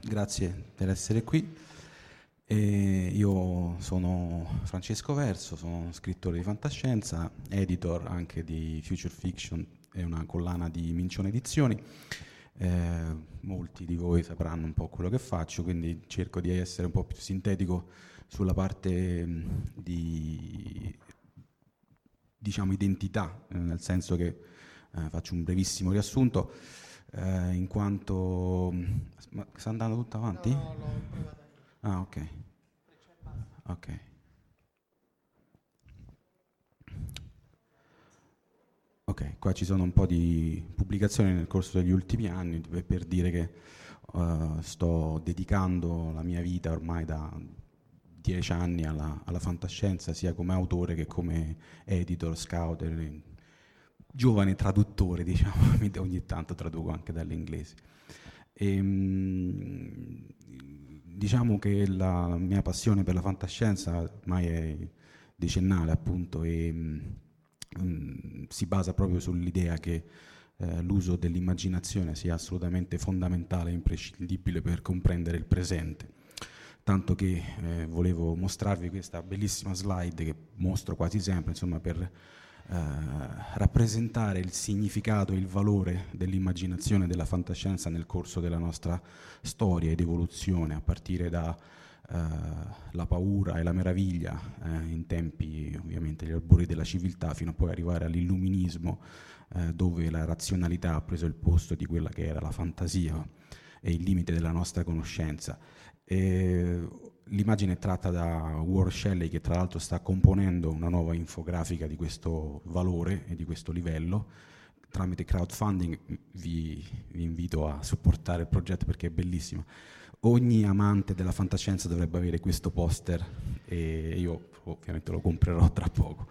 Grazie per essere qui. E io sono Francesco Verso, sono scrittore di fantascienza, editor anche di Future Fiction, è una collana di Mincione Edizioni. Eh, molti di voi sapranno un po' quello che faccio, quindi cerco di essere un po' più sintetico sulla parte di diciamo identità, eh, nel senso che eh, faccio un brevissimo riassunto eh, in quanto... Ma sta andando tutto avanti? No, no, ah, ok. Ok. Ok, qua ci sono un po' di pubblicazioni nel corso degli ultimi anni per dire che uh, sto dedicando la mia vita ormai da dieci anni alla, alla fantascienza, sia come autore che come editor, scouter, giovane traduttore, diciamo, ogni tanto traduco anche dall'inglese. E, ehm, diciamo che la mia passione per la fantascienza ormai è decennale appunto e um, si basa proprio sull'idea che eh, l'uso dell'immaginazione sia assolutamente fondamentale e imprescindibile per comprendere il presente. Tanto che eh, volevo mostrarvi questa bellissima slide che mostro quasi sempre, insomma, per rappresentare il significato e il valore dell'immaginazione e della fantascienza nel corso della nostra storia ed evoluzione, a partire dalla eh, paura e la meraviglia eh, in tempi ovviamente gli albori della civiltà fino a poi arrivare all'illuminismo eh, dove la razionalità ha preso il posto di quella che era la fantasia e il limite della nostra conoscenza. E L'immagine è tratta da War Shelley che tra l'altro sta componendo una nuova infografica di questo valore e di questo livello. Tramite crowdfunding vi, vi invito a supportare il progetto perché è bellissimo. Ogni amante della fantascienza dovrebbe avere questo poster e io ovviamente lo comprerò tra poco.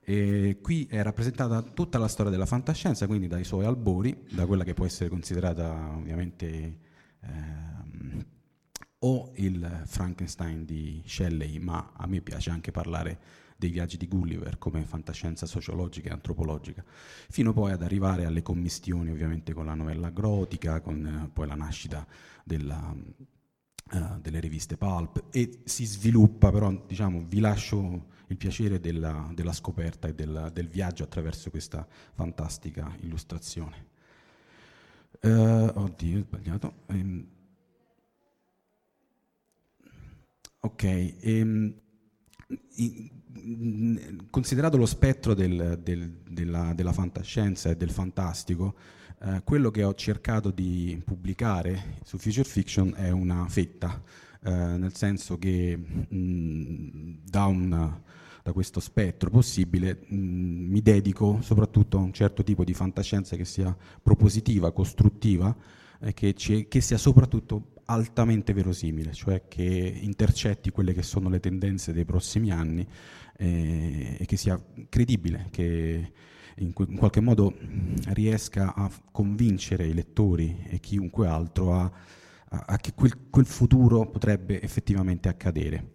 E qui è rappresentata tutta la storia della fantascienza, quindi dai suoi albori, da quella che può essere considerata ovviamente eh, o il Frankenstein di Shelley, ma a me piace anche parlare dei viaggi di Gulliver come fantascienza sociologica e antropologica, fino poi ad arrivare alle commistioni ovviamente con la novella grotica, con eh, poi la nascita della, uh, delle riviste pulp e si sviluppa, però diciamo vi lascio il piacere della, della scoperta e del, del, viaggio attraverso questa fantastica illustrazione. Uh, oddio, ho sbagliato. Um, Ok, ehm, considerato lo spettro del, del, della, della, fantascienza e del fantastico, eh, quello che ho cercato di pubblicare su Future Fiction è una fetta, eh, nel senso che mh, da, una, da, questo spettro possibile mh, mi dedico soprattutto a un certo tipo di fantascienza che sia propositiva, costruttiva, e che, che sia soprattutto altamente verosimile, cioè che intercetti quelle che sono le tendenze dei prossimi anni eh, e che sia credibile, che in, in, qualche modo riesca a convincere i lettori e chiunque altro a a, a che quel, quel, futuro potrebbe effettivamente accadere.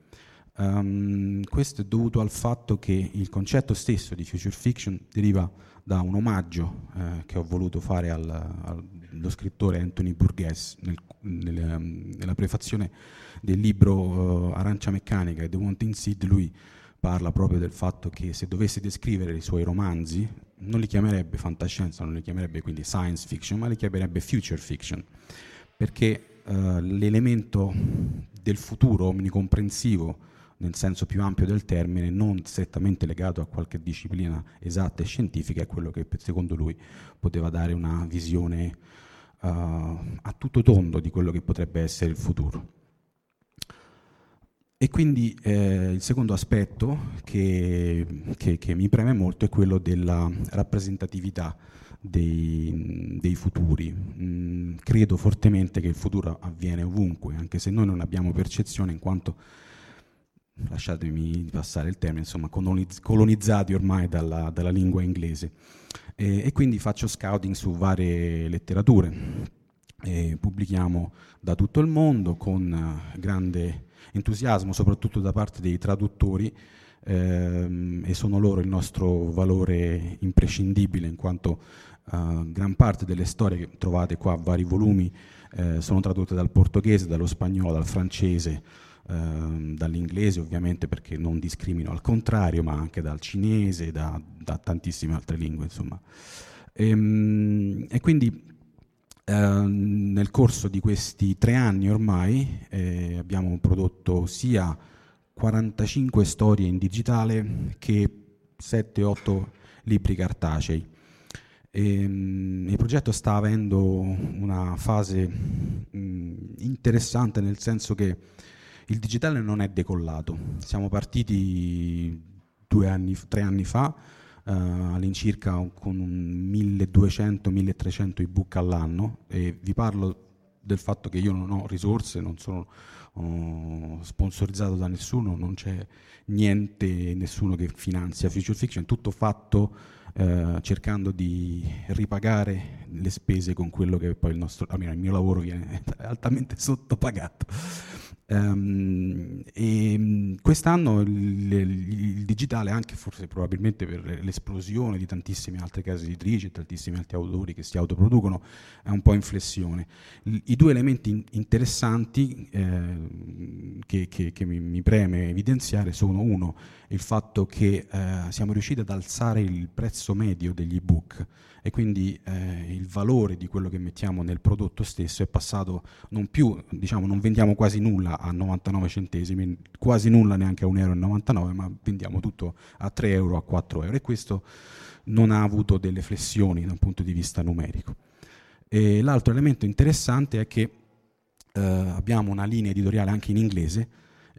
Um, questo è dovuto al fatto che il concetto stesso di future fiction deriva da un omaggio eh, che ho voluto fare al, allo scrittore Anthony Burgess nel, nel, ehm, nella prefazione del libro uh, Arancia Meccanica e The Wanting Seed. Lui parla proprio del fatto che se dovesse descrivere i suoi romanzi non li chiamerebbe fantascienza, non li chiamerebbe quindi science fiction, ma li chiamerebbe future fiction, perché uh, l'elemento del futuro omnicomprensivo nel senso più ampio del termine, non strettamente legato a qualche disciplina esatta e scientifica, è quello che secondo lui poteva dare una visione uh, a tutto tondo di quello che potrebbe essere il futuro. E quindi eh, il secondo aspetto che, che, che, mi preme molto è quello della rappresentatività dei, dei futuri. Mm, credo fortemente che il futuro avviene ovunque, anche se noi non abbiamo percezione in quanto lasciatemi passare il termine, insomma, colonizzati ormai dalla, dalla lingua inglese. E, e, quindi faccio scouting su varie letterature. E pubblichiamo da tutto il mondo con uh, grande entusiasmo, soprattutto da parte dei traduttori, ehm, e sono loro il nostro valore imprescindibile, in quanto uh, gran parte delle storie che trovate qua, vari volumi, eh, sono tradotte dal portoghese, dallo spagnolo, dal francese, Ehm, dall'inglese ovviamente perché non discrimino al contrario, ma anche dal cinese, da, da tantissime altre lingue insomma. E, ehm, e quindi eh, nel corso di questi tre anni ormai eh, abbiamo prodotto sia 45 storie in digitale che 7-8 libri cartacei. E, um, il progetto sta avendo una fase um, interessante nel senso che il digitale non è decollato. Siamo partiti due anni, tre anni fa, uh, all'incirca con 1200-1300 ebook all'anno e vi parlo del fatto che io non ho risorse, non sono sponsorizzato da nessuno, non c'è niente, nessuno che finanzia Future Fiction, tutto fatto uh, cercando di ripagare le spese con quello che poi il nostro, almeno il mio lavoro viene altamente sottopagato. Um, e mm, quest'anno il, il, digitale, anche forse probabilmente per l'esplosione di tantissime altre case editrici e tantissimi altri autori che si autoproducono, è un po' in flessione. I, i due elementi in, interessanti eh, che, che, che mi, mi, preme evidenziare sono uno, il fatto che eh, siamo riusciti ad alzare il prezzo medio degli ebook e quindi eh, il valore di quello che mettiamo nel prodotto stesso è passato non più, diciamo, non vendiamo quasi nulla a 99 centesimi, quasi nulla neanche a 1,99 euro, ma vendiamo tutto a 3 euro, a 4 euro e questo non ha avuto delle flessioni da un punto di vista numerico. E l'altro elemento interessante è che eh, abbiamo una linea editoriale anche in inglese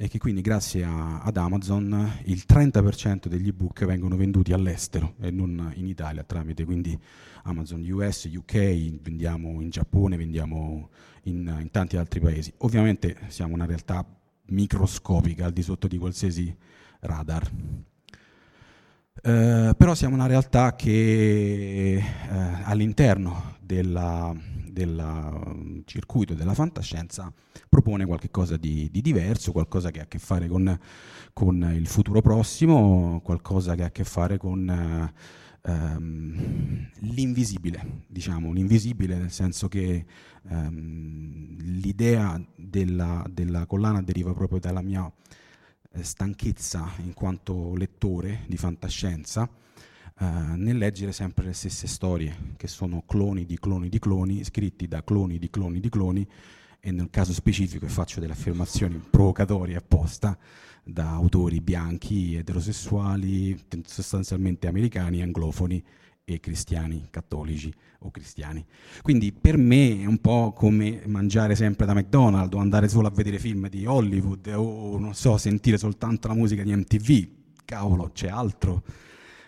e che quindi grazie a, ad Amazon il 30% degli ebook vengono venduti all'estero e non in Italia tramite quindi Amazon US, UK, vendiamo in Giappone, vendiamo in, in tanti altri paesi. Ovviamente siamo una realtà microscopica al di sotto di qualsiasi radar. Eh, però siamo una realtà che eh, all'interno del mm, circuito della fantascienza propone qualcosa di, di, diverso, qualcosa che ha a che fare con, con, il futuro prossimo, qualcosa che ha a che fare con um, l'invisibile, diciamo, l'invisibile nel senso che um, l'idea della, della collana deriva proprio dalla mia eh, stanchezza in quanto lettore di fantascienza uh, nel leggere sempre le stesse storie, che sono cloni di cloni di cloni, scritti da cloni di cloni di cloni, e nel caso specifico faccio delle affermazioni provocatorie apposta da autori bianchi, eterosessuali, sostanzialmente americani, anglofoni e cristiani, cattolici o cristiani. Quindi per me è un po' come mangiare sempre da McDonald's o andare solo a vedere film di Hollywood o non so, sentire soltanto la musica di MTV. Cavolo, c'è altro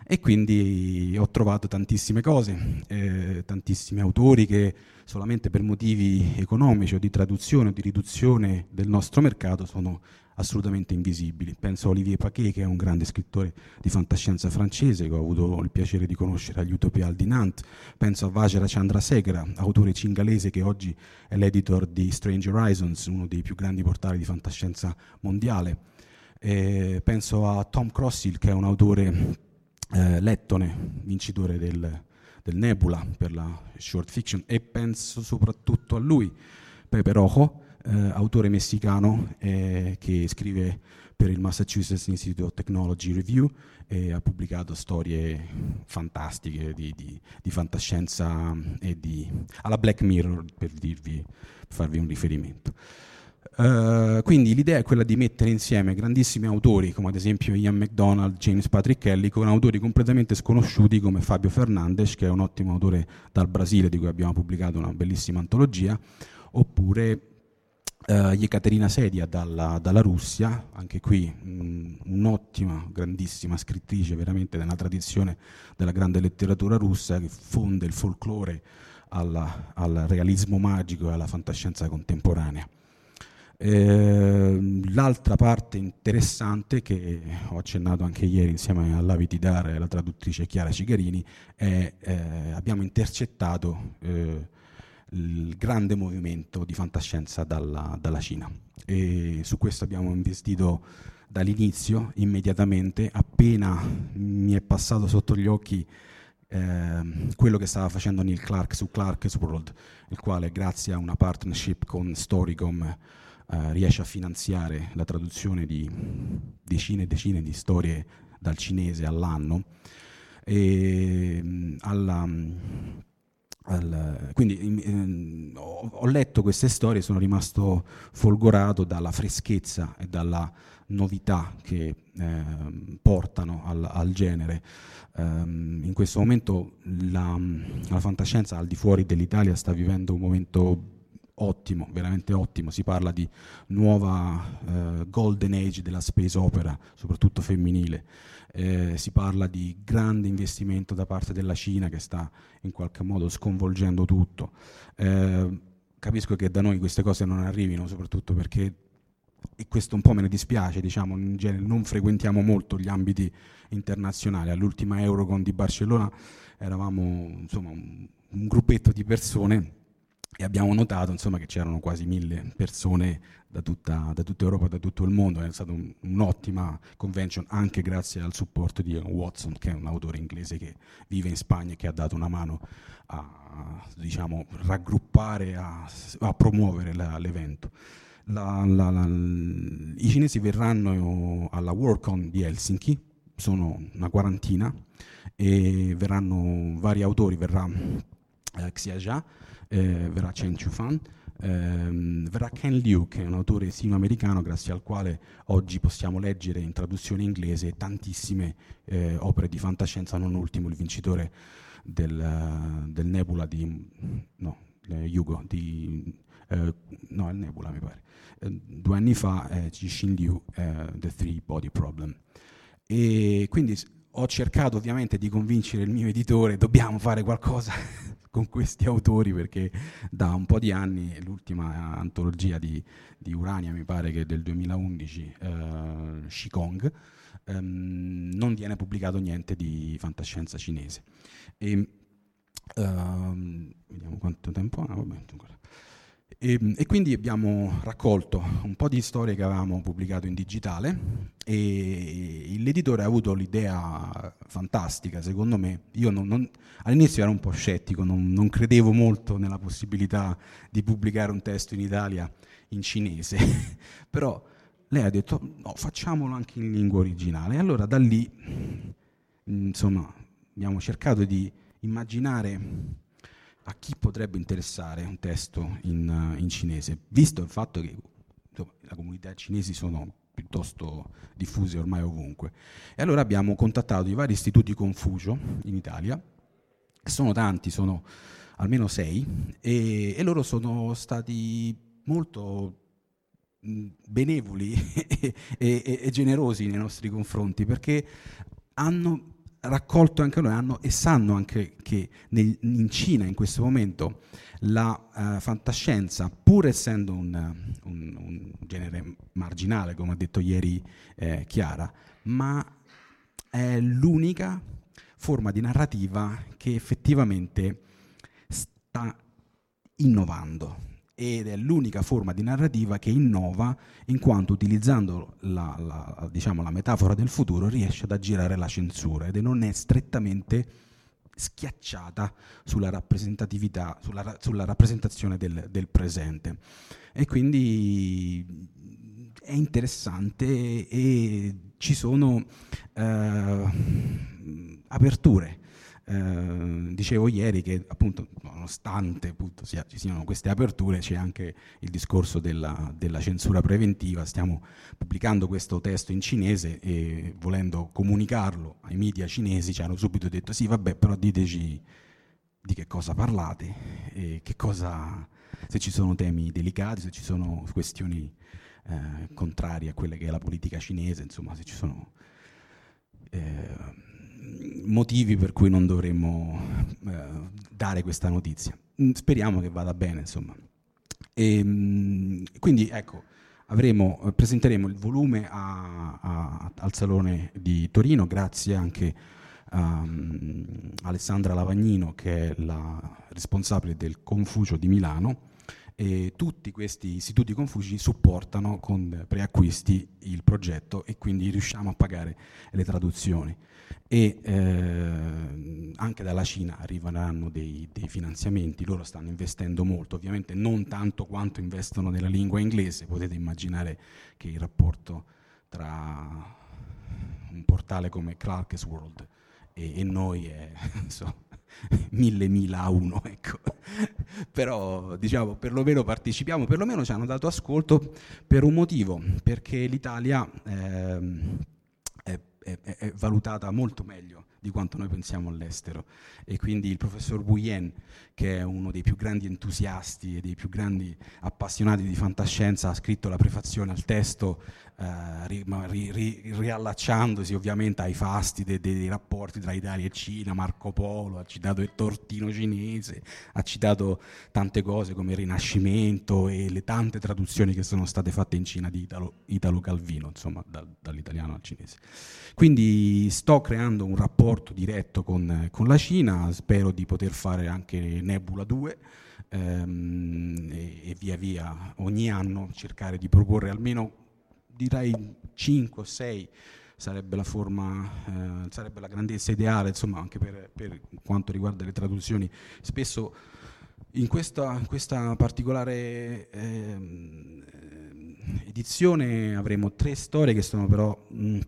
e quindi ho trovato tantissime cose, eh, tantissimi autori che solamente per motivi economici o di traduzione o di riduzione del nostro mercato sono assolutamente invisibili. Penso a Olivier Paquet, che è un grande scrittore di fantascienza francese, che ho avuto il piacere di conoscere agli Utopia di Nantes. Penso a Vajra Chandrasekhara, autore cingalese che oggi è l'editor di Strange Horizons, uno dei più grandi portali di fantascienza mondiale. E penso a Tom Crossil, che è un autore eh, lettone, vincitore del, del Nebula per la short fiction, e penso soprattutto a lui, Pepe Rojo, eh, autore messicano eh, che scrive per il Massachusetts Institute of Technology Review e ha pubblicato storie fantastiche di, di, di fantascienza e di, alla Black Mirror per, dirvi, per farvi un riferimento. Uh, quindi l'idea è quella di mettere insieme grandissimi autori come ad esempio Ian MacDonald, James Patrick Kelly con autori completamente sconosciuti come Fabio Fernandes che è un ottimo autore dal Brasile di cui abbiamo pubblicato una bellissima antologia oppure Uh, Yekaterina Sedia dalla, dalla, Russia, anche qui mh, un'ottima, grandissima scrittrice veramente della tradizione della grande letteratura russa che fonde il folklore alla, al realismo magico e alla fantascienza contemporanea. Eh, l'altra parte interessante che ho accennato anche ieri insieme a Lavi Tidar e alla traduttrice Chiara Cigarini è eh, abbiamo intercettato eh, il grande movimento di fantascienza dalla, dalla Cina. E su questo abbiamo investito dall'inizio, immediatamente, appena mi è passato sotto gli occhi eh, quello che stava facendo Neil Clark su Clark's World, il quale grazie a una partnership con Storycom eh, riesce a finanziare la traduzione di decine e decine di storie dal cinese all'anno. E, alla, al, quindi in, ho, letto queste storie e sono rimasto folgorato dalla freschezza e dalla novità che eh, portano al, al genere. Um, in questo momento la, la, fantascienza al di fuori dell'Italia sta vivendo un momento ottimo, veramente ottimo. Si parla di nuova uh, golden age della space opera, soprattutto femminile eh, si parla di grande investimento da parte della Cina che sta in qualche modo sconvolgendo tutto. Eh, capisco che da noi queste cose non arrivino, soprattutto perché e questo un po' me ne dispiace, diciamo, in genere non frequentiamo molto gli ambiti internazionali. All'ultima Eurocon di Barcellona eravamo insomma, un, un gruppetto di persone e abbiamo notato insomma, che c'erano quasi mille persone da tutta, da tutta, Europa, da tutto il mondo, è stata un, un'ottima convention anche grazie al supporto di Watson che è un autore inglese che vive in Spagna e che ha dato una mano a diciamo, raggruppare, a, a promuovere la, l'evento. La, la, I cinesi verranno alla WorldCon di Helsinki, sono una quarantina e verranno vari autori, verrà eh, Xia Jia, eh, verrà Chen Chufan, ehm, verrà Ken Liu, che è un autore sino-americano grazie al quale oggi possiamo leggere in traduzione inglese tantissime eh, opere di fantascienza, non ultimo il vincitore del, del Nebula di no, Yugo, di, eh, no, il Nebula mi pare, eh, due anni fa, eh, Jishin Liu, eh, The Three Body Problem. E quindi ho cercato ovviamente di convincere il mio editore, dobbiamo fare qualcosa con questi autori perché da un po' di anni, l'ultima antologia di, di Urania mi pare che è del 2011, eh, Shikong, ehm, non viene pubblicato niente di fantascienza cinese. E, ehm, vediamo quanto tempo ha. Vabbè, e, e, quindi abbiamo raccolto un po' di storie che avevamo pubblicato in digitale e l'editore ha avuto l'idea fantastica, secondo me. Io non, non, all'inizio ero un po' scettico, non, non, credevo molto nella possibilità di pubblicare un testo in Italia in cinese, però lei ha detto no, facciamolo anche in lingua originale. E allora da lì, insomma, abbiamo cercato di immaginare a chi potrebbe interessare un testo in, in cinese, visto il fatto che insomma, le comunità cinesi sono piuttosto diffuse ormai ovunque. E allora abbiamo contattato i vari istituti Confucio in Italia, sono tanti, sono almeno sei, e, e loro sono stati molto benevoli e, e, e, generosi nei nostri confronti perché hanno raccolto anche loro hanno, e sanno anche che nel, in Cina in questo momento la uh, fantascienza, pur essendo un, un, un, genere marginale, come ha detto ieri eh, Chiara, ma è l'unica forma di narrativa che effettivamente sta innovando ed è l'unica forma di narrativa che innova in quanto utilizzando la, la, diciamo, la metafora del futuro riesce ad aggirare la censura ed non è strettamente schiacciata sulla rappresentatività, sulla, sulla rappresentazione del, del, presente. E quindi è interessante e ci sono eh, aperture eh, dicevo ieri che appunto nonostante appunto, sia, ci siano queste aperture c'è anche il discorso della, della, censura preventiva, stiamo pubblicando questo testo in cinese e volendo comunicarlo ai media cinesi ci hanno subito detto sì vabbè però diteci di che cosa parlate che cosa, se ci sono temi delicati, se ci sono questioni eh, contrarie a quelle che è la politica cinese, insomma se ci sono... Eh, motivi per cui non dovremmo eh, dare questa notizia. Mm, speriamo che vada bene, insomma. E, ehm, quindi ecco, avremo, presenteremo il volume a, a, al Salone di Torino, grazie anche a um, Alessandra Lavagnino, che è la responsabile del Confucio di Milano. E tutti questi istituti Confuci supportano con preacquisti il progetto e quindi riusciamo a pagare le traduzioni e eh, anche dalla Cina arriveranno dei, dei, finanziamenti, loro stanno investendo molto, ovviamente non tanto quanto investono nella lingua inglese, potete immaginare che il rapporto tra un portale come Clark's World e, e noi è so, mille mila a uno, ecco. però diciamo perlomeno partecipiamo, perlomeno ci hanno dato ascolto per un motivo, perché l'Italia... Eh, è, è, valutata molto meglio di quanto noi pensiamo all'estero. E quindi il professor Bouyen, che è uno dei più grandi entusiasti e dei più grandi appassionati di fantascienza, ha scritto la prefazione al testo, eh, ri, ri, riallacciandosi ovviamente ai fasti dei, dei rapporti tra Italia e Cina, Marco Polo, ha citato il tortino cinese, ha citato tante cose come il Rinascimento e le tante traduzioni che sono state fatte in Cina di Italo, Italo Calvino, insomma, da, dall'italiano al cinese. Quindi sto creando un rapporto diretto con, con la Cina, spero di poter fare anche Nebula 2 ehm, e, via via ogni anno cercare di proporre almeno direi 5 o 6 sarebbe la forma, eh, sarebbe la grandezza ideale, insomma anche per, per, quanto riguarda le traduzioni. Spesso in questa, in questa particolare eh, edizione avremo tre storie che sono però mh,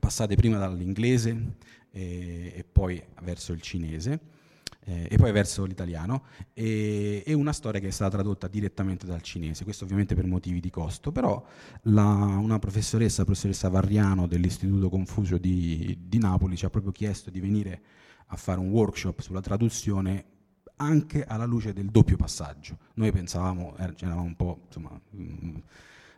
passate prima dall'inglese e, e poi verso il cinese eh, e poi verso l'italiano e, e, una storia che è stata tradotta direttamente dal cinese, questo ovviamente per motivi di costo, però la, una professoressa, professoressa Varriano dell'Istituto Confucio di, di Napoli ci ha proprio chiesto di venire a fare un workshop sulla traduzione anche alla luce del doppio passaggio. Noi pensavamo, eh, eravamo un po' insomma, mh, mm,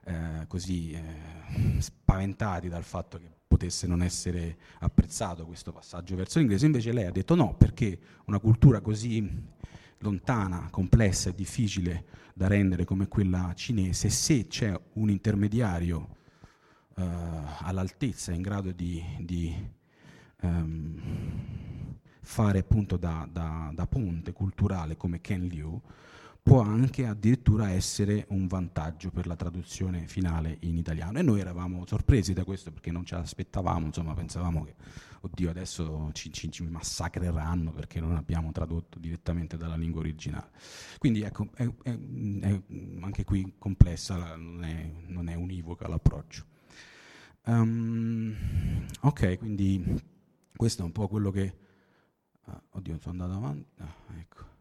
eh, così eh, spaventati dal fatto che potesse non essere apprezzato questo passaggio verso l'inglese, invece lei ha detto no, perché una cultura così lontana, complessa e difficile da rendere come quella cinese, se c'è un intermediario uh, all'altezza, in grado di, di um, fare appunto da, da, da ponte culturale come Ken Liu, può anche addirittura essere un vantaggio per la traduzione finale in italiano. E noi eravamo sorpresi da questo perché non ce l'aspettavamo, insomma pensavamo che, oddio, adesso ci, ci, ci massacreranno perché non abbiamo tradotto direttamente dalla lingua originale. Quindi ecco, è, è, è anche qui complessa, non è, non è univoca l'approccio. Um, ok, quindi questo è un po' quello che... Ah, oddio, sono andato avanti. Ah, ecco.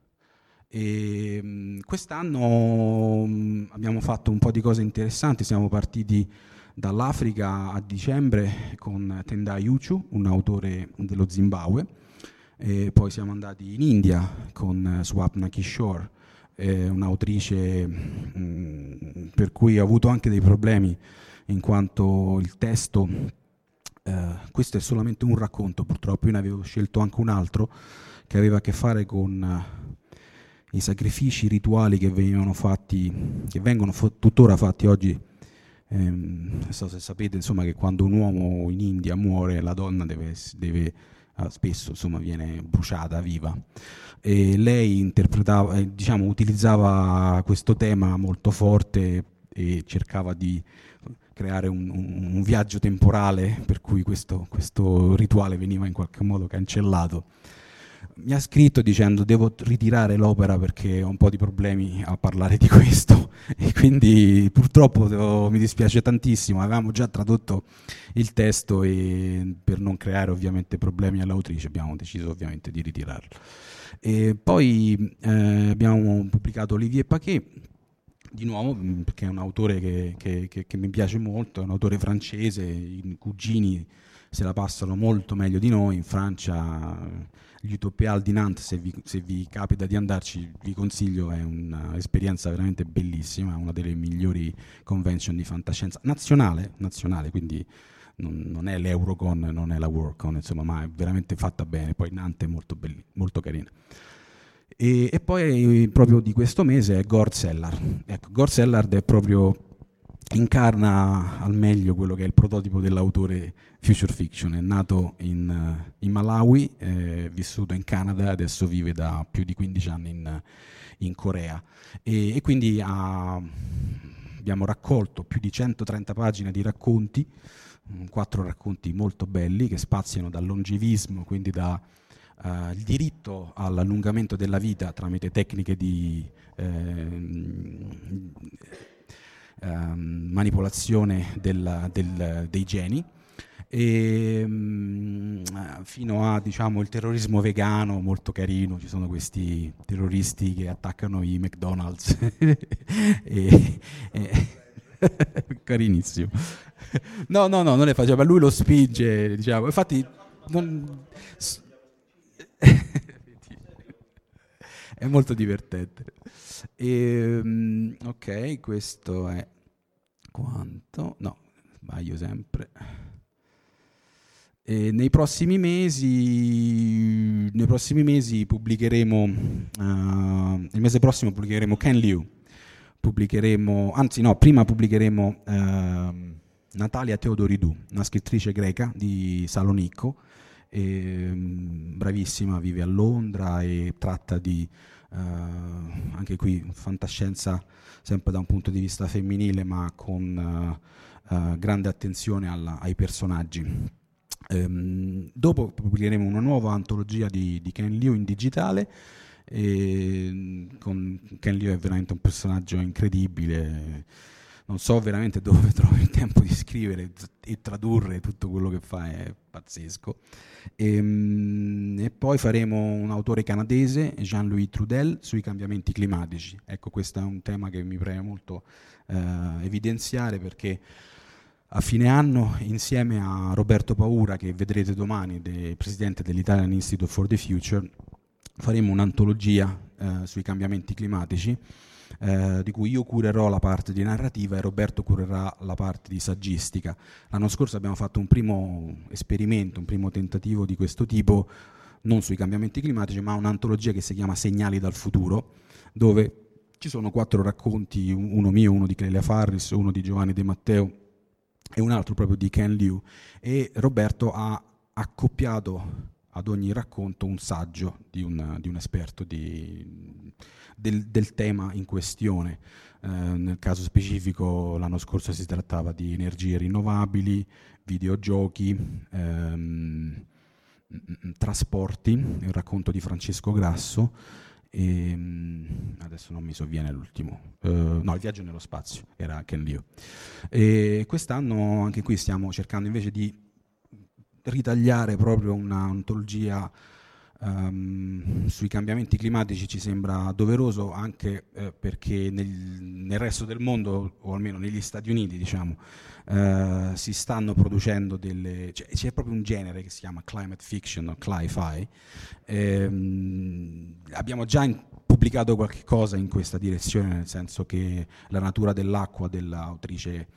E, ehm, quest'anno mm, abbiamo fatto un po' di cose interessanti, siamo partiti dall'Africa a dicembre con Tendai Uchu, un autore dello Zimbabwe, e poi siamo andati in India con Swapna Kishore, eh, un'autrice mh, mm, per cui ho avuto anche dei problemi in quanto il testo eh, questo è solamente un racconto, purtroppo io ne avevo scelto anche un altro che aveva a che fare con i sacrifici rituali che venivano fatti, che vengono fo- tuttora fatti oggi. Ehm, non so se sapete insomma, che quando un uomo in India muore, la donna deve, deve uh, spesso insomma, viene bruciata viva. E lei interpretava, eh, diciamo, utilizzava questo tema molto forte e cercava di creare un, un, un viaggio temporale per cui questo, questo rituale veniva in qualche modo cancellato mi ha scritto dicendo devo ritirare l'opera perché ho un po' di problemi a parlare di questo e quindi purtroppo devo, mi dispiace tantissimo, avevamo già tradotto il testo e per non creare ovviamente problemi all'autrice abbiamo deciso ovviamente di ritirarlo. E poi eh, abbiamo pubblicato Olivier Paquet. Di nuovo perché è un autore che, che, che, che mi piace molto, è un autore francese, i cugini se la passano molto meglio di noi, in Francia gli Utopia di Nantes, se vi, se vi, capita di andarci, vi consiglio, è un'esperienza veramente bellissima, una delle migliori convention di fantascienza nazionale, nazionale quindi non, non è l'Eurocon, non è la Worldcon, insomma, ma è veramente fatta bene, poi Nantes è molto, belli, molto carina. E, e, poi proprio di questo mese è Gord Sellard. Ecco, Gord Sellard è proprio incarna al meglio quello che è il prototipo dell'autore future fiction. È nato in, in Malawi, è vissuto in Canada, adesso vive da più di 15 anni in, in Corea. E, e quindi ha, abbiamo raccolto più di 130 pagine di racconti, mm, quattro racconti molto belli che spaziano dal longevismo, quindi dal uh, diritto all'allungamento della vita tramite tecniche di eh, Ehm, manipolazione del, del, dei geni, e, mm, fino a diciamo, il terrorismo vegano molto carino, ci sono questi terroristi che attaccano i McDonald's, e, e, carinissimo. No, no, no, non le faceva, lui lo spinge, diciamo. infatti non... è molto divertente. E, um, ok, questo è quanto? No, sbaglio sempre. Nei prossimi mesi, nei prossimi mesi pubblicheremo, uh, il mese prossimo pubblicheremo Ken Liu, pubblicheremo, anzi no, prima pubblicheremo uh, Natalia Teodoridou, una scrittrice greca di Salonicco, e, um, bravissima, vive a Londra e tratta di anche qui fantascienza sempre da un punto di vista femminile ma con uh, uh, grande attenzione alla, ai personaggi. Um, dopo pubblicheremo una nuova antologia di, di Ken Liu in digitale Ken Liu è veramente un personaggio incredibile non so veramente dove trovi il tempo di scrivere e tradurre tutto quello che fa, è pazzesco. E, ehm, e poi faremo un autore canadese, Jean-Louis Trudel, sui cambiamenti climatici. Ecco, questo è un tema che mi preme molto eh, evidenziare perché a fine anno, insieme a Roberto Paura, che vedrete domani, de, presidente dell'Italian Institute for the Future, faremo un'antologia eh, sui cambiamenti climatici eh, di cui io curerò la parte di narrativa e Roberto curerà la parte di saggistica. L'anno scorso abbiamo fatto un primo esperimento, un primo tentativo di questo tipo, non sui cambiamenti climatici, ma un'antologia che si chiama Segnali dal futuro, dove ci sono quattro racconti, uno mio, uno di Clelia Farris, uno di Giovanni De Matteo e un altro proprio di Ken Liu. E Roberto ha accoppiato ad ogni racconto un saggio di un, di un esperto di, del, del, tema in questione. Eh, nel caso specifico l'anno scorso si trattava di energie rinnovabili, videogiochi, ehm, trasporti, il racconto di Francesco Grasso. E, ehm, adesso non mi sovviene l'ultimo, uh, no, il viaggio nello spazio era Ken Liu. E quest'anno anche qui stiamo cercando invece di ritagliare proprio un'antologia um, sui cambiamenti climatici ci sembra doveroso anche eh, perché nel, nel, resto del mondo, o almeno negli Stati Uniti, diciamo, eh, si stanno producendo delle... Cioè, c'è proprio un genere che si chiama climate fiction o cli-fi. Ehm, abbiamo già in, pubblicato qualche cosa in questa direzione, nel senso che la natura dell'acqua dell'autrice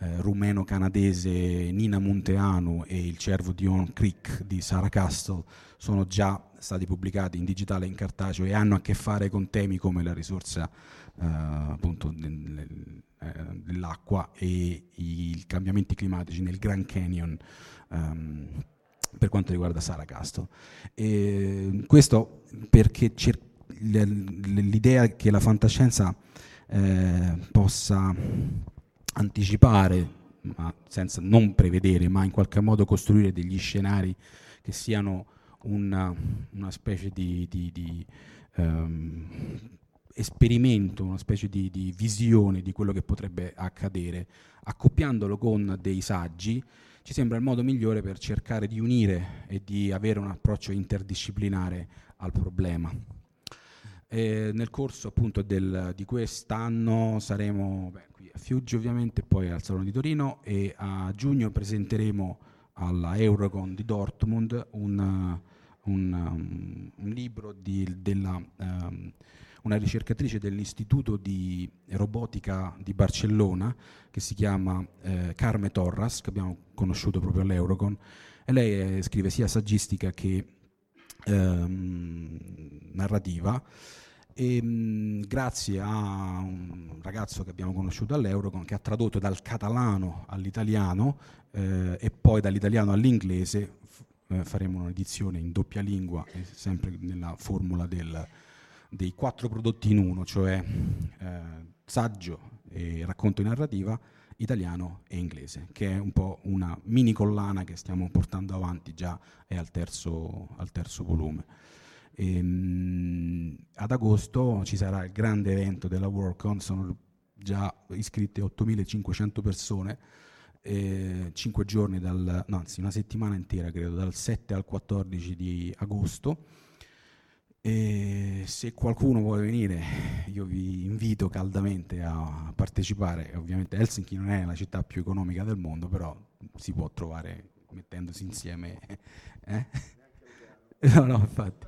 eh, rumeno-canadese Nina Munteanu e Il cervo di On Creek di Sarah Castle sono già stati pubblicati in digitale e in cartaceo e hanno a che fare con temi come la risorsa eh, appunto eh, dell'acqua e i cambiamenti climatici nel Grand Canyon um, per quanto riguarda Sarah Castle. E questo perché cer- l'idea che la fantascienza eh, possa anticipare, ma senza non prevedere, ma in qualche modo costruire degli scenari che siano una, una specie di, di, di um, esperimento, una specie di, di, visione di quello che potrebbe accadere, accoppiandolo con dei saggi, ci sembra il modo migliore per cercare di unire e di avere un approccio interdisciplinare al problema. E nel corso appunto del, di quest'anno saremo beh, Fiuggi ovviamente, poi al Salone di Torino e a giugno presenteremo alla Eurocon di Dortmund un, un, um, un libro di, della, um, una ricercatrice dell'Istituto di Robotica di Barcellona che si chiama eh, Carme Torras, che abbiamo conosciuto proprio all'Eurocon, e lei eh, scrive sia saggistica che ehm, narrativa e, mh, grazie a un ragazzo che abbiamo conosciuto all'Eurocon che ha tradotto dal catalano all'italiano eh, e poi dall'italiano all'inglese f- eh, faremo un'edizione in doppia lingua sempre nella formula del, dei quattro prodotti in uno cioè eh, saggio e racconto e narrativa italiano e inglese, che è un po' una mini collana che stiamo portando avanti già è al terzo, al terzo volume. E, ehm, ad agosto ci sarà il grande evento della WorldCon, sono già iscritte 8500 persone, eh, 5 giorni, dal, no, anzi una settimana intera credo, dal 7 al 14 di agosto e se qualcuno vuole venire, io vi invito caldamente a partecipare. Ovviamente Helsinki non è la città più economica del mondo, però si può trovare mettendosi insieme. Eh? no, no, infatti.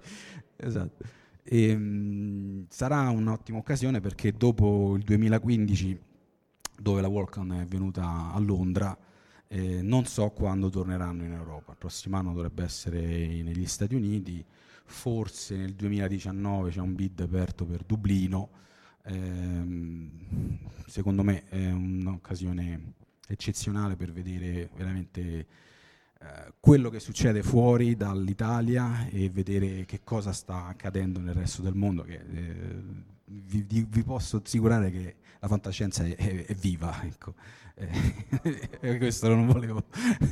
Esatto. E, ehm, mh, sarà un'ottima occasione perché dopo il 2015, dove la Walcon è venuta a Londra, eh, non so quando torneranno in Europa. Il prossimo anno dovrebbe essere negli Stati Uniti forse nel 2019 c'è un bid aperto per Dublino, ehm, secondo me è un'occasione eccezionale per vedere veramente eh, quello che succede fuori dall'Italia e vedere che cosa sta accadendo nel resto del mondo. Che, eh, vi, vi, posso assicurare che la fantascienza è, è, è viva. Ecco questo non volevo.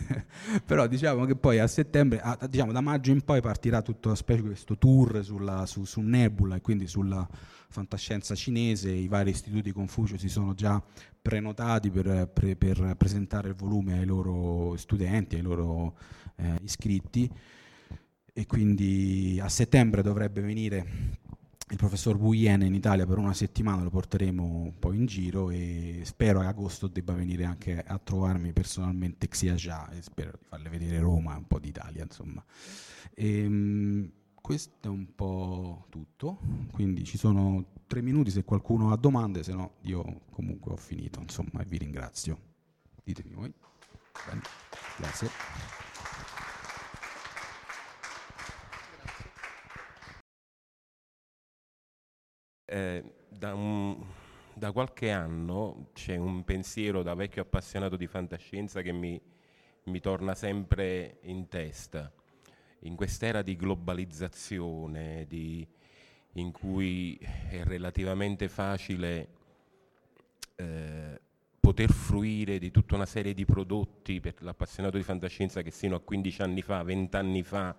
Però diciamo che poi a settembre, a, diciamo da maggio in poi partirà tutto questo tour sulla, su, su, Nebula e quindi sulla fantascienza cinese. I vari istituti Confucio si sono già prenotati per, per, per presentare il volume ai loro studenti, ai loro eh, iscritti. E quindi a settembre dovrebbe venire il professor Buien in Italia per una settimana, lo porteremo poi in giro e spero che agosto debba venire anche a trovarmi personalmente Xiaja e spero di farle vedere Roma un po' d'Italia, insomma. E, ehm, questo è un po' tutto, quindi ci sono tre minuti se qualcuno ha domande, se no io comunque ho finito, insomma, e vi ringrazio. Ditemi voi. Bene. Grazie. Eh, da, un, da, qualche anno c'è un pensiero da vecchio appassionato di fantascienza che mi, mi torna sempre in testa. In quest'era di globalizzazione, di, in cui è relativamente facile eh, poter fruire di tutta una serie di prodotti per l'appassionato di fantascienza che sino a 15 anni fa, 20 anni fa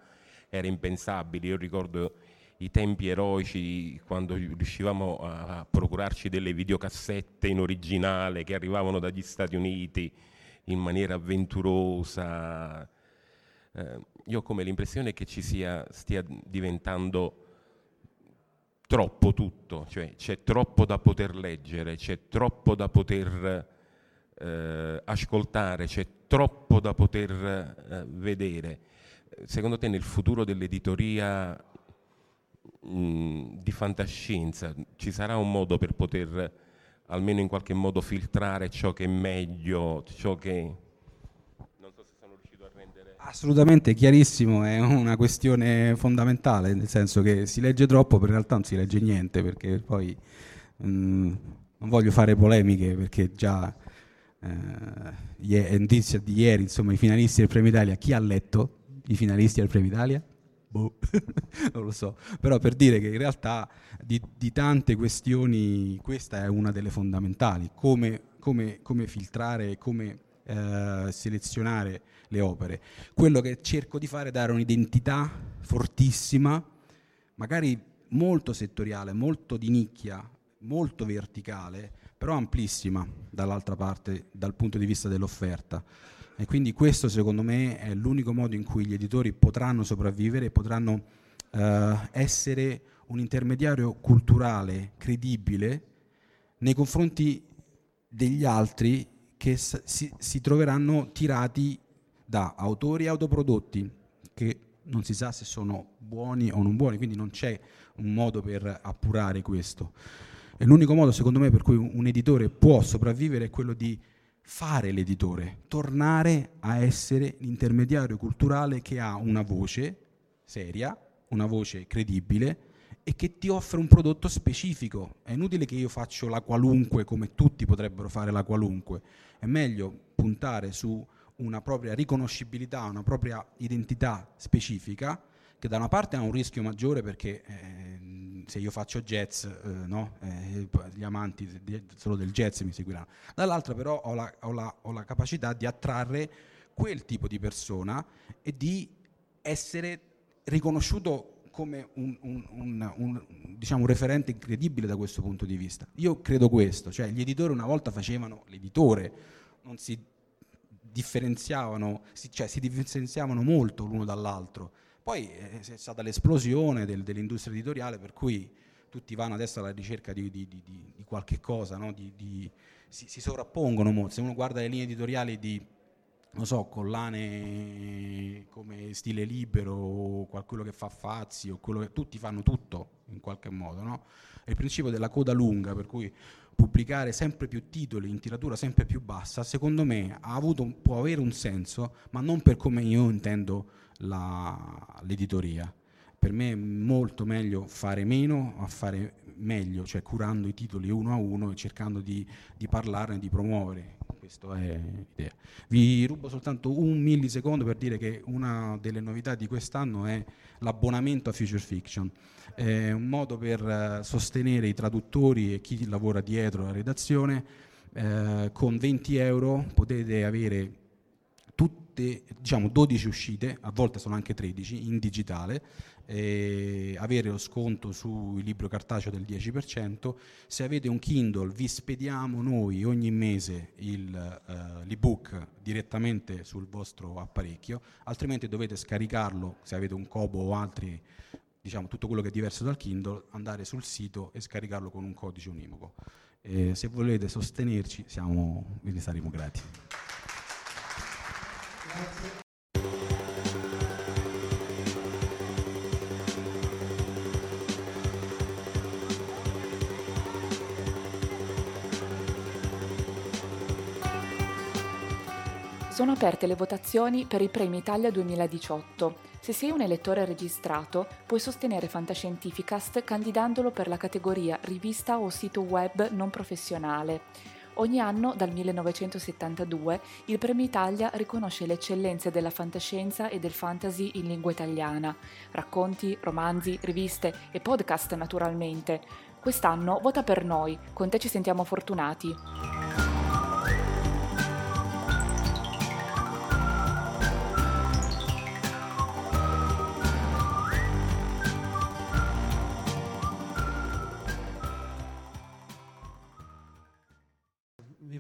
era impensabile. Io ricordo i tempi eroici quando riuscivamo a procurarci delle videocassette in originale che arrivavano dagli Stati Uniti in maniera avventurosa. Eh, io ho come l'impressione che ci sia, stia diventando troppo tutto, cioè c'è troppo da poter leggere, c'è troppo da poter eh, ascoltare, c'è troppo da poter eh, vedere. Secondo te nel futuro dell'editoria mh, di fantascienza, ci sarà un modo per poter almeno in qualche modo filtrare ciò che è meglio, ciò che... Non so se sono riuscito a rendere... Assolutamente chiarissimo, è una questione fondamentale, nel senso che si legge troppo, però in realtà non si legge niente, perché poi mh, non voglio fare polemiche, perché già eh, notizia di ieri, insomma, i finalisti del Premio Italia, chi ha letto i finalisti del Premio Italia? Boh, non lo so, però per dire che in realtà di, di tante questioni questa è una delle fondamentali, come, come, come filtrare, come eh, selezionare le opere. Quello che cerco di fare è dare un'identità fortissima, magari molto settoriale, molto di nicchia, molto verticale, però amplissima dall'altra parte dal punto di vista dell'offerta. E quindi questo secondo me è l'unico modo in cui gli editori potranno sopravvivere e potranno eh, essere un intermediario culturale credibile nei confronti degli altri che si, si troveranno tirati da autori autoprodotti che non si sa se sono buoni o non buoni, quindi non c'è un modo per appurare questo. E l'unico modo, secondo me, per cui un editore può sopravvivere è quello di fare l'editore, tornare a essere l'intermediario culturale che ha una voce seria, una voce credibile e che ti offre un prodotto specifico. È inutile che io faccia la qualunque come tutti potrebbero fare la qualunque. È meglio puntare su una propria riconoscibilità, una propria identità specifica che da una parte ha un rischio maggiore perché eh, se io faccio jazz, eh, no? eh, gli amanti solo del jazz mi seguiranno, dall'altra però ho la, ho, la, ho la capacità di attrarre quel tipo di persona e di essere riconosciuto come un, un, un, un, diciamo, referente incredibile da questo punto di vista. Io credo questo, cioè gli editori una volta facevano l'editore, non si differenziavano, si, cioè si differenziavano molto l'uno dall'altro. Poi eh, è stata l'esplosione del, dell'industria editoriale per cui tutti vanno adesso alla ricerca di, di, di, di qualche cosa, no? si, si, sovrappongono molto. Se uno guarda le linee editoriali di, non so, collane come Stile Libero o qualcuno che fa Fazzi o quello che tutti fanno tutto in qualche modo, no? Il principio della coda lunga, per cui pubblicare sempre più titoli in tiratura sempre più bassa, secondo me avuto, può avere un senso, ma non per come io intendo la, l'editoria. Per me è molto meglio fare meno a fare meglio, cioè curando i titoli uno a uno e cercando di, di parlarne e di promuovere. Questa è l'idea. Vi rubo soltanto un millisecondo per dire che una delle novità di quest'anno è l'abbonamento a Future Fiction. È un modo per eh, sostenere i traduttori e chi lavora dietro la redazione. Eh, con 20 euro potete avere tutte, diciamo 12 uscite, a volte sono anche 13, in digitale, eh, avere lo sconto sul libro cartaceo del 10%, se avete un Kindle vi spediamo noi ogni mese il, eh, l'ebook direttamente sul vostro apparecchio, altrimenti dovete scaricarlo, se avete un Kobo o altri, diciamo tutto quello che è diverso dal Kindle, andare sul sito e scaricarlo con un codice univoco. Eh, se volete sostenerci siamo, vi saremo grati. Sono aperte le votazioni per i Premi Italia 2018. Se sei un elettore registrato, puoi sostenere Fantascientificast candidandolo per la categoria rivista o sito web non professionale. Ogni anno, dal 1972, il Premio Italia riconosce le eccellenze della fantascienza e del fantasy in lingua italiana. Racconti, romanzi, riviste e podcast naturalmente. Quest'anno vota per noi, con te ci sentiamo fortunati.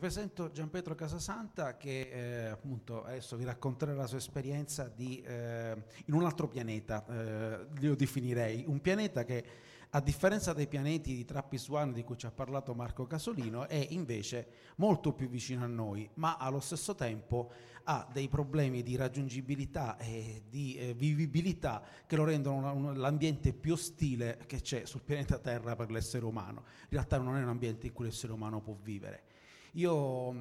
Presento Gianpietro Casasanta che eh, appunto adesso vi racconterà la sua esperienza di, eh, in un altro pianeta, eh, lo definirei, un pianeta che a differenza dei pianeti di Trappist-1 di cui ci ha parlato Marco Casolino, è invece molto più vicino a noi, ma allo stesso tempo ha dei problemi di raggiungibilità e di eh, vivibilità che lo rendono una, un, l'ambiente più ostile che c'è sul pianeta Terra per l'essere umano. In realtà non è un ambiente in cui l'essere umano può vivere. Io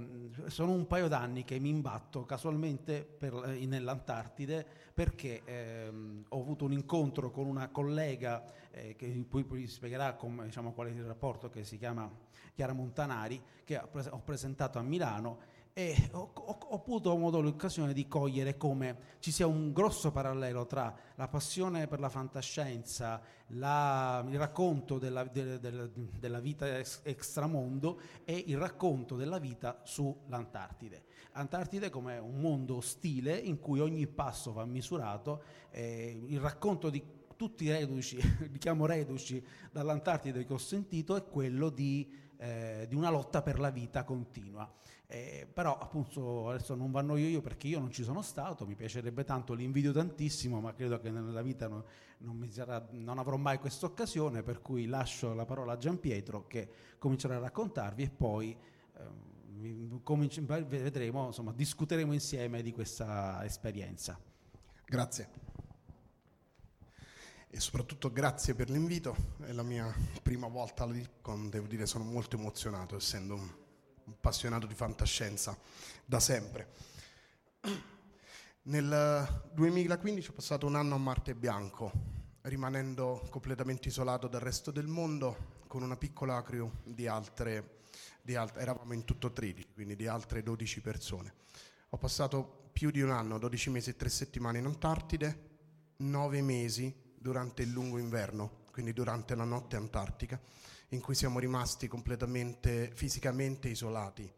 sono un paio d'anni che mi imbatto casualmente per, eh, nell'Antartide perché ehm, ho avuto un incontro con una collega eh, che poi, poi spiegherà com, diciamo, qual è il rapporto che si chiama Chiara Montanari, che ho presentato a Milano e ho, ho, ho avuto l'occasione di cogliere come ci sia un grosso parallelo tra la passione per la fantascienza, la, il racconto della, de, de, de, della vita ex, extramondo e il racconto della vita sull'Antartide. Antartide come un mondo ostile in cui ogni passo va misurato, eh, il racconto di tutti i reduci, li chiamo reduci dall'Antartide che ho sentito, è quello di, eh, di una lotta per la vita continua. Eh, però appunto adesso non vanno io io perché io non ci sono stato, mi piacerebbe tanto, li tantissimo, ma credo che nella vita non, non, sarà, non avrò mai questa occasione, per cui lascio la parola a Gian Pietro che comincerà a raccontarvi e poi eh, cominci- vedremo, insomma, discuteremo insieme di questa esperienza. Grazie. E soprattutto grazie per l'invito, è la mia prima volta lì, devo dire sono molto emozionato essendo un appassionato di fantascienza da sempre. Nel 2015 ho passato un anno a Marte Bianco, rimanendo completamente isolato dal resto del mondo con una piccola crew di altre, di altre, eravamo in tutto 13, quindi di altre 12 persone. Ho passato più di un anno, 12 mesi e 3 settimane in Antartide, 9 mesi durante il lungo inverno, quindi durante la notte antartica, in cui siamo rimasti completamente fisicamente isolati.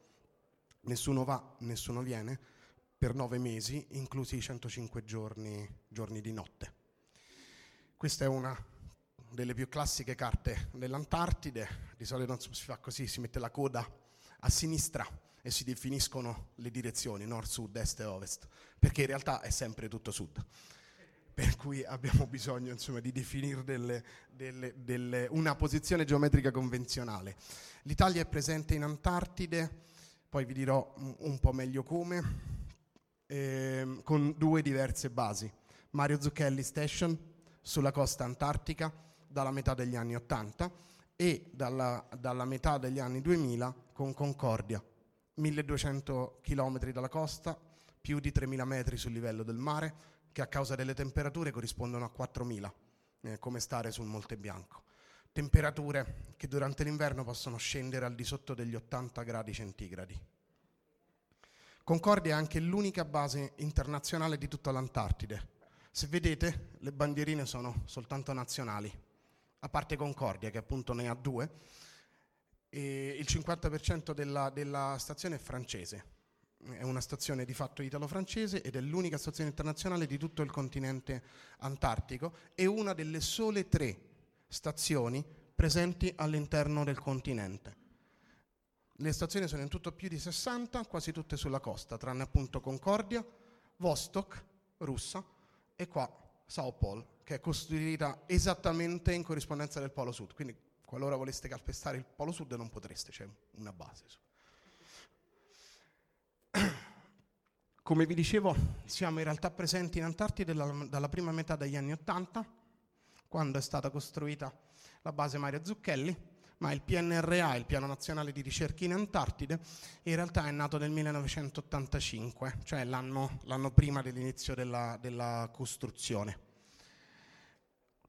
Nessuno va, nessuno viene, per nove mesi, inclusi i 105 giorni, giorni di notte. Questa è una delle più classiche carte dell'Antartide, di solito si fa così, si mette la coda a sinistra e si definiscono le direzioni nord, sud, est e ovest, perché in realtà è sempre tutto sud per cui abbiamo bisogno insomma, di definire delle, delle, delle, una posizione geometrica convenzionale. L'Italia è presente in Antartide, poi vi dirò un po' meglio come, eh, con due diverse basi. Mario Zucchelli Station sulla costa antartica dalla metà degli anni 80 e dalla, dalla metà degli anni 2000 con Concordia, 1200 km dalla costa, più di 3000 metri sul livello del mare, che a causa delle temperature corrispondono a 4.000, eh, come stare sul Monte Bianco. Temperature che durante l'inverno possono scendere al di sotto degli 80 gradi centigradi. Concordia è anche l'unica base internazionale di tutta l'Antartide. Se vedete, le bandierine sono soltanto nazionali, a parte Concordia, che appunto ne ha due, e il 50% della, della stazione è francese, è una stazione di fatto italo-francese ed è l'unica stazione internazionale di tutto il continente antartico e una delle sole tre stazioni presenti all'interno del continente. Le stazioni sono in tutto più di 60, quasi tutte sulla costa, tranne appunto Concordia, Vostok, russa, e qua Sao Paulo, che è costruita esattamente in corrispondenza del Polo Sud. Quindi qualora voleste calpestare il Polo Sud non potreste, c'è una base. Su. Come vi dicevo, siamo in realtà presenti in Antartide dalla, dalla prima metà degli anni Ottanta, quando è stata costruita la base Mario Zucchelli, ma il PNRA, il Piano Nazionale di Ricerca in Antartide, in realtà è nato nel 1985, cioè l'anno, l'anno prima dell'inizio della, della, costruzione.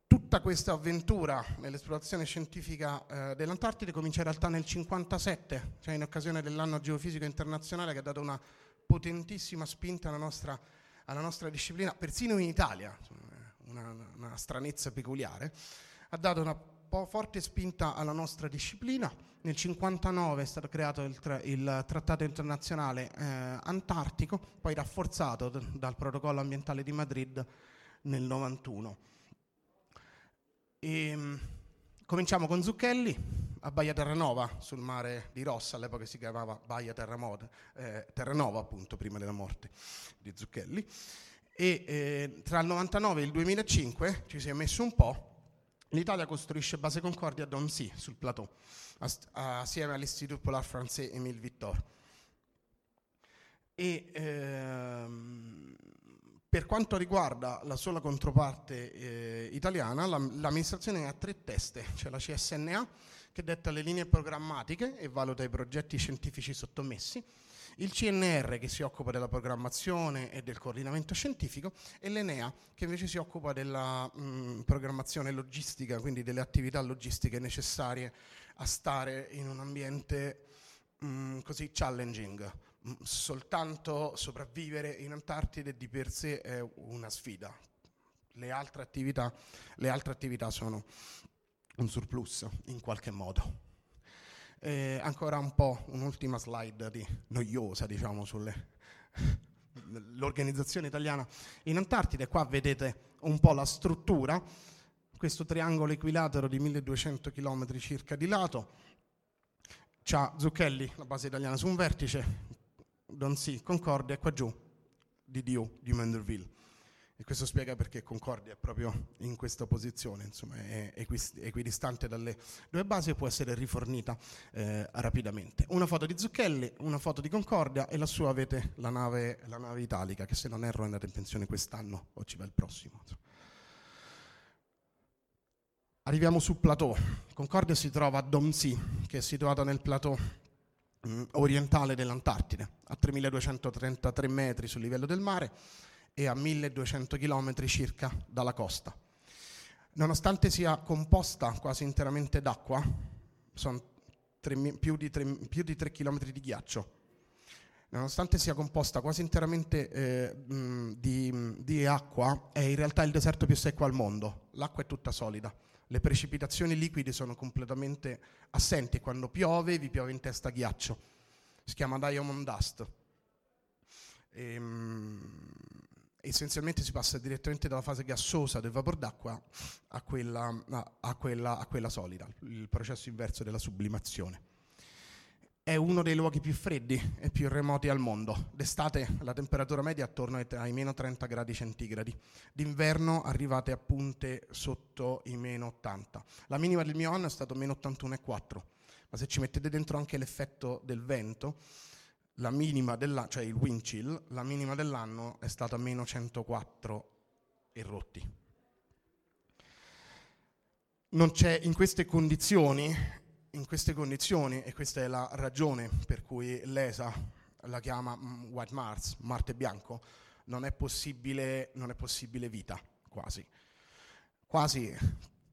Tutta questa avventura nell'esplorazione scientifica eh, dell'Antartide comincia in realtà nel 1957, cioè in occasione dell'anno geofisico internazionale che ha dato una potentissima spinta alla nostra, alla nostra disciplina, persino in Italia, una, una stranezza peculiare, ha dato una forte spinta alla nostra disciplina. Nel 1959 è stato creato il, tra- il Trattato internazionale eh, antartico, poi rafforzato d- dal Protocollo ambientale di Madrid nel 1991. Cominciamo con Zucchelli, a Baia Terranova, sul mare di Rossa, all'epoca si chiamava Baia Terramota, eh, Terranova appunto, prima della morte di Zucchelli. E eh, tra il 99 e il 2005 ci si è messo un po' L'Italia costruisce base Concordia a Donzy, sul plateau, assieme all'Istitut Polar Français Émile Victor. E, ehm, per quanto riguarda la sola controparte eh, italiana, la, l'amministrazione ha tre teste, c'è la CSNA che detta le linee programmatiche e valuta i progetti scientifici sottomessi, il CNR che si occupa della programmazione e del coordinamento scientifico e l'Enea che invece si occupa della mh, programmazione logistica, quindi delle attività logistiche necessarie a stare in un ambiente mh, così challenging soltanto sopravvivere in Antartide di per sé è una sfida. Le altre attività, le altre attività sono un surplus in qualche modo. E ancora un po' un'ultima slide di noiosa, diciamo, sull'organizzazione italiana in Antartide. Qua vedete un po' la struttura, questo triangolo equilatero di 1200 km circa di lato. C'ha Zucchelli, la base italiana, su un vertice, Donzy, Concordia e qua giù DDU di Manderville. E questo spiega perché Concordia è proprio in questa posizione, insomma, è equidistante dalle due basi e può essere rifornita eh, rapidamente. Una foto di Zucchelli, una foto di Concordia e lassù avete la nave, la nave italica che se non erro è andata in pensione quest'anno o ci va il prossimo. Arriviamo sul plateau. Concordia si trova a Domsi, che è situato nel plateau Mm, orientale dell'Antartide, a 3233 metri sul livello del mare e a 1200 km circa dalla costa. Nonostante sia composta quasi interamente d'acqua, sono più, di 3, più di 3 km di ghiaccio, nonostante sia composta quasi interamente eh, mm, di, di acqua, è in realtà il deserto più secco al mondo. L'acqua è tutta solida le precipitazioni liquide sono completamente assenti, quando piove vi piove in testa ghiaccio, si chiama diamond dust. E, um, essenzialmente si passa direttamente dalla fase gassosa del vapor d'acqua a quella, a, quella, a quella solida, il processo inverso della sublimazione è uno dei luoghi più freddi e più remoti al mondo. D'estate la temperatura media è attorno ai, meno 30 gradi centigradi, d'inverno arrivate a punte sotto i meno 80. La minima del mio anno è stato meno 81,4, ma se ci mettete dentro anche l'effetto del vento, la minima dell'anno, cioè il wind chill, la minima dell'anno è stata meno 104 e rotti. Non c'è in queste condizioni in queste condizioni, e questa è la ragione per cui l'ESA la chiama mm, White Mars, Marte bianco, non è possibile, non è possibile vita, quasi. Quasi,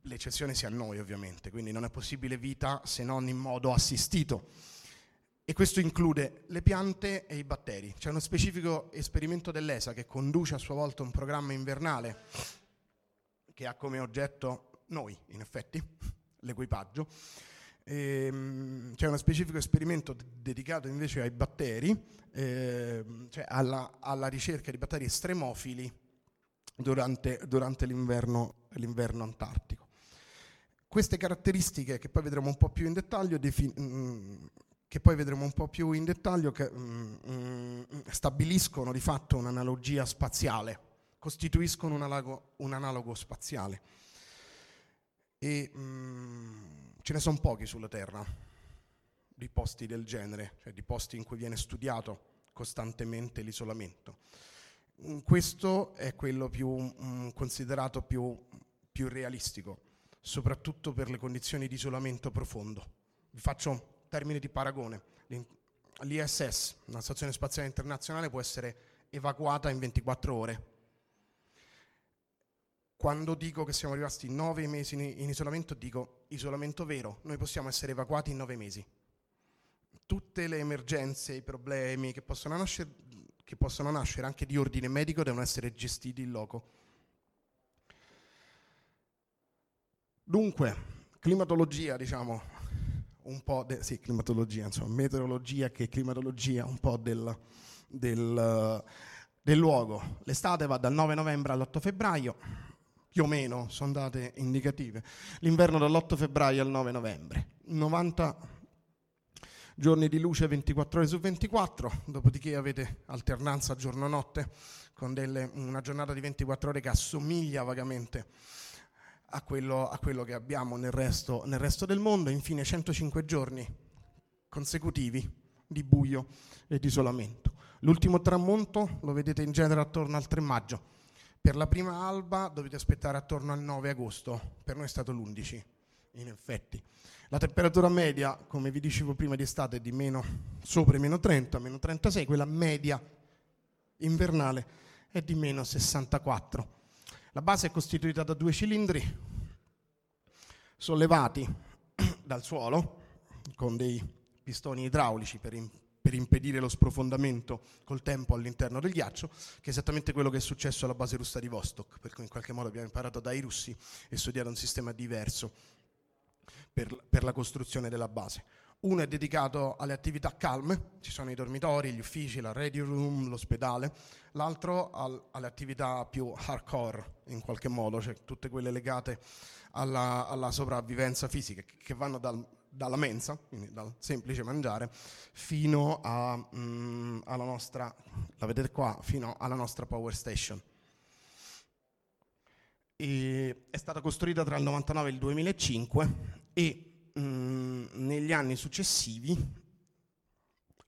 l'eccezione sia noi ovviamente, quindi non è possibile vita se non in modo assistito. E questo include le piante e i batteri. C'è uno specifico esperimento dell'ESA che conduce a sua volta un programma invernale che ha come oggetto noi, in effetti, l'equipaggio, Ehm, c'è uno specifico esperimento d- dedicato invece ai batteri, ehm, cioè alla, alla, ricerca di batteri estremofili durante, durante l'inverno, l'inverno, antartico. Queste caratteristiche, che poi vedremo un po' più in dettaglio, defi- mh, mm, che poi vedremo un po' più in dettaglio, che, mh, mm, mh, mm, stabiliscono di fatto un'analogia spaziale, costituiscono un, analogo, un analogo spaziale. E, ce ne sono pochi sulla Terra di posti del genere, cioè di posti in cui viene studiato costantemente l'isolamento. Mm, questo è quello più um, considerato più, più, realistico, soprattutto per le condizioni di isolamento profondo. Vi faccio un termine di paragone. L'ISS, una stazione spaziale internazionale, può essere evacuata in 24 ore quando dico che siamo rimasti nove mesi in isolamento, dico isolamento vero, noi possiamo essere evacuati in nove mesi. Tutte le emergenze, i problemi che possono nascere, che possono nascere anche di ordine medico devono essere gestiti in loco. Dunque, climatologia, diciamo, un po' de- sì, climatologia, insomma, meteorologia che climatologia, un po' del, del, del luogo. L'estate va dal 9 novembre all'8 febbraio, più o meno sono date indicative. L'inverno dall'8 febbraio al 9 novembre, 90 giorni di luce 24 ore su 24, dopodiché avete alternanza giorno-notte con delle, una giornata di 24 ore che assomiglia vagamente a quello, a quello che abbiamo nel resto, nel resto del mondo. Infine 105 giorni consecutivi di buio e di isolamento. L'ultimo tramonto lo vedete in genere attorno al 3 maggio. Per la prima alba dovete aspettare attorno al 9 agosto, per noi è stato l'11, in effetti. La temperatura media, come vi dicevo prima di estate, è di meno, sopra i meno 30, meno 36, quella media invernale è di meno 64. La base è costituita da due cilindri sollevati dal suolo con dei pistoni idraulici per, per, impedire lo sprofondamento col tempo all'interno del ghiaccio, che è esattamente quello che è successo alla base russa di Vostok, per cui in qualche modo abbiamo imparato dai russi e studiato un sistema diverso per, per la costruzione della base. Uno è dedicato alle attività calme, ci sono i dormitori, gli uffici, la ready room, l'ospedale, l'altro al, alle attività più hardcore in qualche modo, cioè tutte quelle legate alla, alla sopravvivenza fisica, che vanno dal, dalla mensa, quindi dal semplice mangiare, fino a, mm, alla nostra, la vedete qua, fino alla nostra power station. E è stata costruita tra il 99 e il 2005 e Mm, negli anni successivi,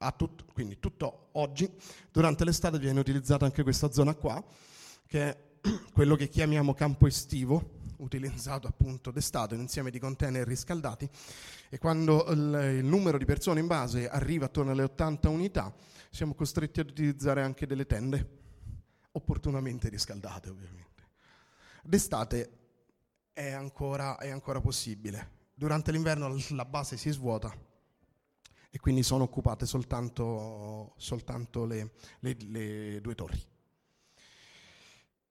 a tutto, quindi tutto oggi, durante l'estate viene utilizzata anche questa zona qua, che è quello che chiamiamo campo estivo, utilizzato appunto d'estate, un insieme di container riscaldati e quando il, numero di persone in base arriva attorno alle 80 unità siamo costretti ad utilizzare anche delle tende opportunamente riscaldate ovviamente. D'estate è ancora, è ancora possibile, durante l'inverno la base si svuota e quindi sono occupate soltanto, soltanto le, le, le due torri.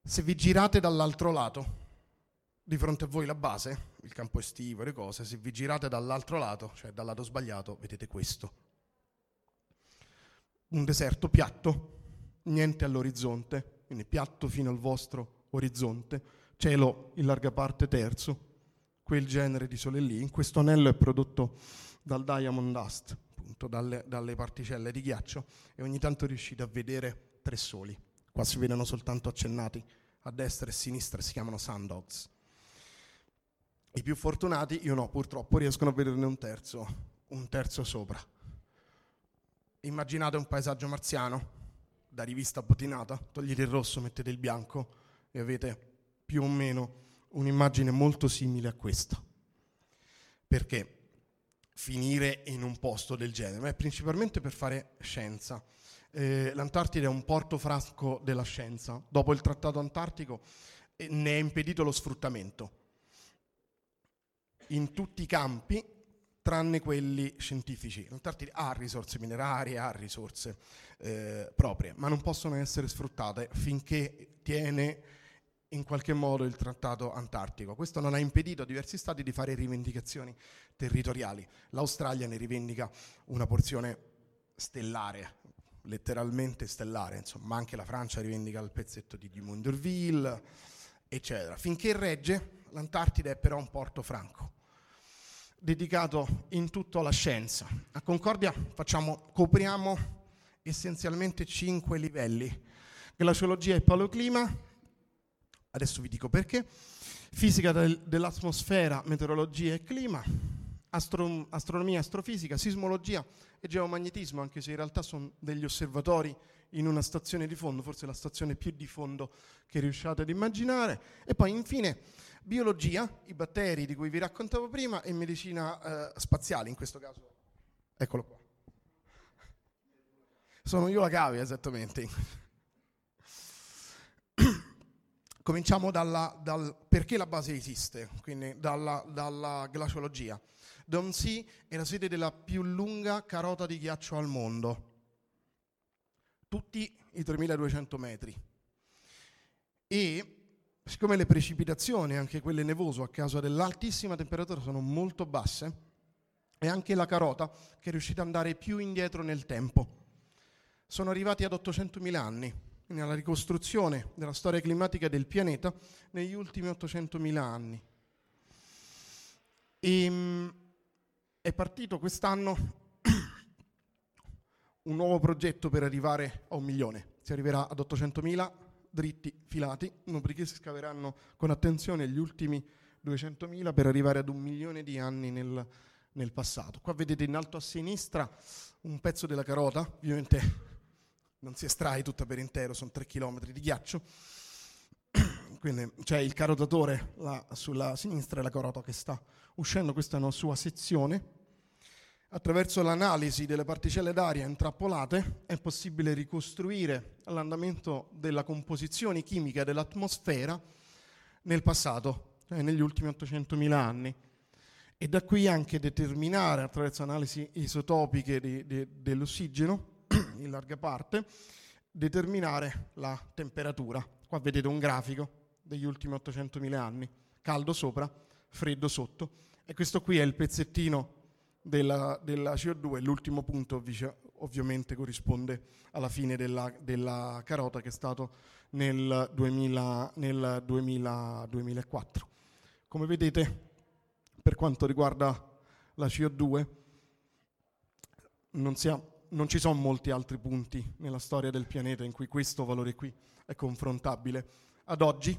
Se vi girate dall'altro lato, di fronte a voi la base, il campo estivo e le cose, se vi girate dall'altro lato, cioè dal lato sbagliato, vedete questo. Un deserto piatto, niente all'orizzonte, quindi piatto fino al vostro orizzonte, cielo in larga parte terzo, quel genere di sole lì. In questo anello è prodotto dal diamond dust, appunto dalle, dalle particelle di ghiaccio, e ogni tanto riuscite a vedere tre soli. Qua si vedono soltanto accennati a destra e a sinistra, si chiamano sundogs. I più fortunati, io no, purtroppo riescono a vederne un terzo, un terzo sopra. Immaginate un paesaggio marziano, da rivista botinata, togliete il rosso, mettete il bianco e avete più o meno un'immagine molto simile a questa. Perché finire in un posto del genere? È principalmente per fare scienza. Eh, L'Antartide è un porto frasco della scienza. Dopo il Trattato Antartico eh, ne è impedito lo sfruttamento in tutti i campi tranne quelli scientifici. L'Antartide ha risorse minerarie, ha risorse eh, proprie, ma non possono essere sfruttate finché tiene in qualche modo il trattato antartico. Questo non ha impedito a diversi stati di fare rivendicazioni territoriali. L'Australia ne rivendica una porzione stellare, letteralmente stellare, insomma, ma anche la Francia rivendica il pezzetto di Dumont d'Urville, eccetera. Finché regge, l'Antartide è però un porto franco, dedicato in tutto alla scienza. A Concordia facciamo, copriamo essenzialmente cinque livelli, glaciologia e paleoclima, adesso vi dico perché, fisica del, dell'atmosfera, meteorologia e clima, astro, astronomia, astrofisica, sismologia e geomagnetismo, anche se in realtà sono degli osservatori in una stazione di fondo, forse la stazione più di fondo che riusciate ad immaginare, e poi infine biologia, i batteri di cui vi raccontavo prima, e medicina eh, spaziale, in questo caso, eccolo qua. Sono io la cavia esattamente. Cominciamo dalla, dal perché la base esiste, quindi dalla, dalla glaciologia. Dom-Sea è la sede della più lunga carota di ghiaccio al mondo, tutti i 3200 metri. E siccome le precipitazioni, anche quelle nevoso a causa dell'altissima temperatura, sono molto basse, è anche la carota che è riuscita ad andare più indietro nel tempo. Sono arrivati ad 800.000 anni nella ricostruzione della storia climatica del pianeta negli ultimi 800.000 anni. E, ehm, è partito quest'anno un nuovo progetto per arrivare a un milione. Si arriverà ad 800.000 dritti filati, dopodiché si scaveranno con attenzione gli ultimi 200.000 per arrivare ad un milione di anni nel, nel passato. Qua vedete in alto a sinistra un pezzo della carota, ovviamente non si estrae tutta per intero, sono 3 km di ghiaccio. Quindi c'è il carotatore sulla sinistra e la carota che sta uscendo, questa è una sua sezione. Attraverso l'analisi delle particelle d'aria intrappolate è possibile ricostruire l'andamento della composizione chimica dell'atmosfera nel passato, cioè negli ultimi 800.000 anni. E da qui anche determinare attraverso analisi isotopiche di, di, dell'ossigeno, in larga parte, determinare la temperatura. Qua vedete un grafico degli ultimi 800.000 anni, caldo sopra, freddo sotto, e questo qui è il pezzettino della, della CO2, l'ultimo punto ovvi- ovviamente corrisponde alla fine della, della, carota che è stato nel, 2000, nel 2000, 2004. Come vedete per quanto riguarda la CO2 non, ha, non ci sono molti altri punti nella storia del pianeta in cui questo valore qui è confrontabile. Ad oggi,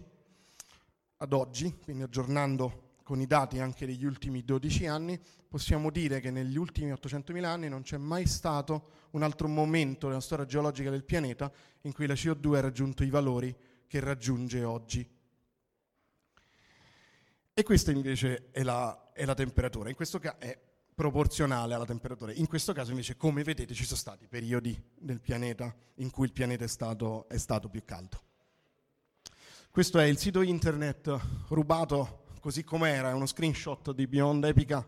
ad oggi, quindi aggiornando con i dati anche degli ultimi 12 anni, possiamo dire che negli ultimi 800.000 anni non c'è mai stato un altro momento nella storia geologica del pianeta in cui la CO2 ha raggiunto i valori che raggiunge oggi. E questa invece è la, è la temperatura, in questo caso è proporzionale alla temperatura. In questo caso invece, come vedete, ci sono stati periodi del pianeta in cui il pianeta è stato, è stato più caldo. Questo è il sito internet rubato così com'era, è uno screenshot di Beyond Epica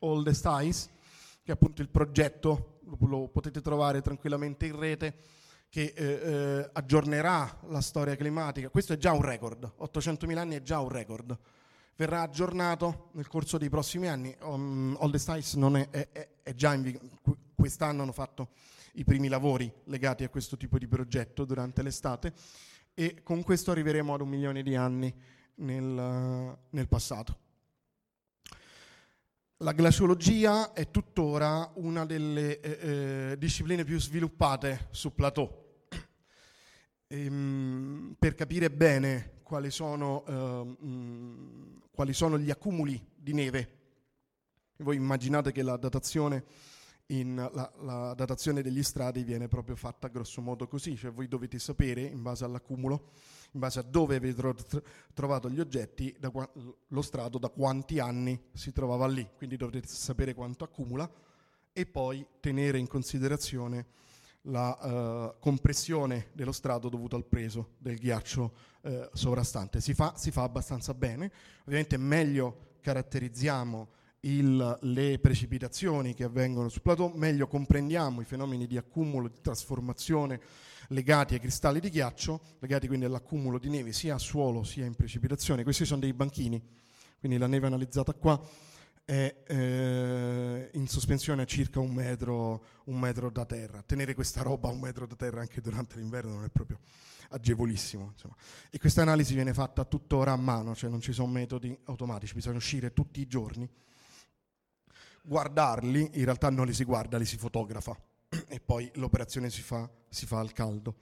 Oldest Ice, che è appunto il progetto, lo potete trovare tranquillamente in rete, che eh, eh, aggiornerà la storia climatica. Questo è già un record, 800.000 anni è già un record verrà aggiornato nel corso dei prossimi anni. Um, All the Styles è, è, è, già in vigore, quest'anno hanno fatto i primi lavori legati a questo tipo di progetto durante l'estate e con questo arriveremo ad un milione di anni nel, nel passato. La glaciologia è tuttora una delle eh, eh, discipline più sviluppate su plateau. Ehm, per capire bene quali sono, eh, quali sono gli accumuli di neve. Voi immaginate che la datazione, in, la, la datazione degli strati viene proprio fatta grosso modo così, cioè voi dovete sapere in base all'accumulo, in base a dove avete trovato gli oggetti, qua, lo strato da quanti anni si trovava lì, quindi dovrete sapere quanto accumula e poi tenere in considerazione la uh, compressione dello strato dovuto al peso del ghiaccio uh, sovrastante. Si fa, si fa, abbastanza bene, ovviamente meglio caratterizziamo il, le precipitazioni che avvengono sul plateau, meglio comprendiamo i fenomeni di accumulo, di trasformazione legati ai cristalli di ghiaccio, legati quindi all'accumulo di neve sia a suolo sia in precipitazione. Questi sono dei banchini, quindi la neve analizzata qua è eh, in sospensione a circa un metro, un metro, da terra. Tenere questa roba a un metro da terra anche durante l'inverno non è proprio agevolissimo. Insomma. E questa analisi viene fatta tuttora a mano, cioè non ci sono metodi automatici, bisogna uscire tutti i giorni, guardarli, in realtà non li si guarda, li si fotografa e poi l'operazione si fa, si fa al caldo.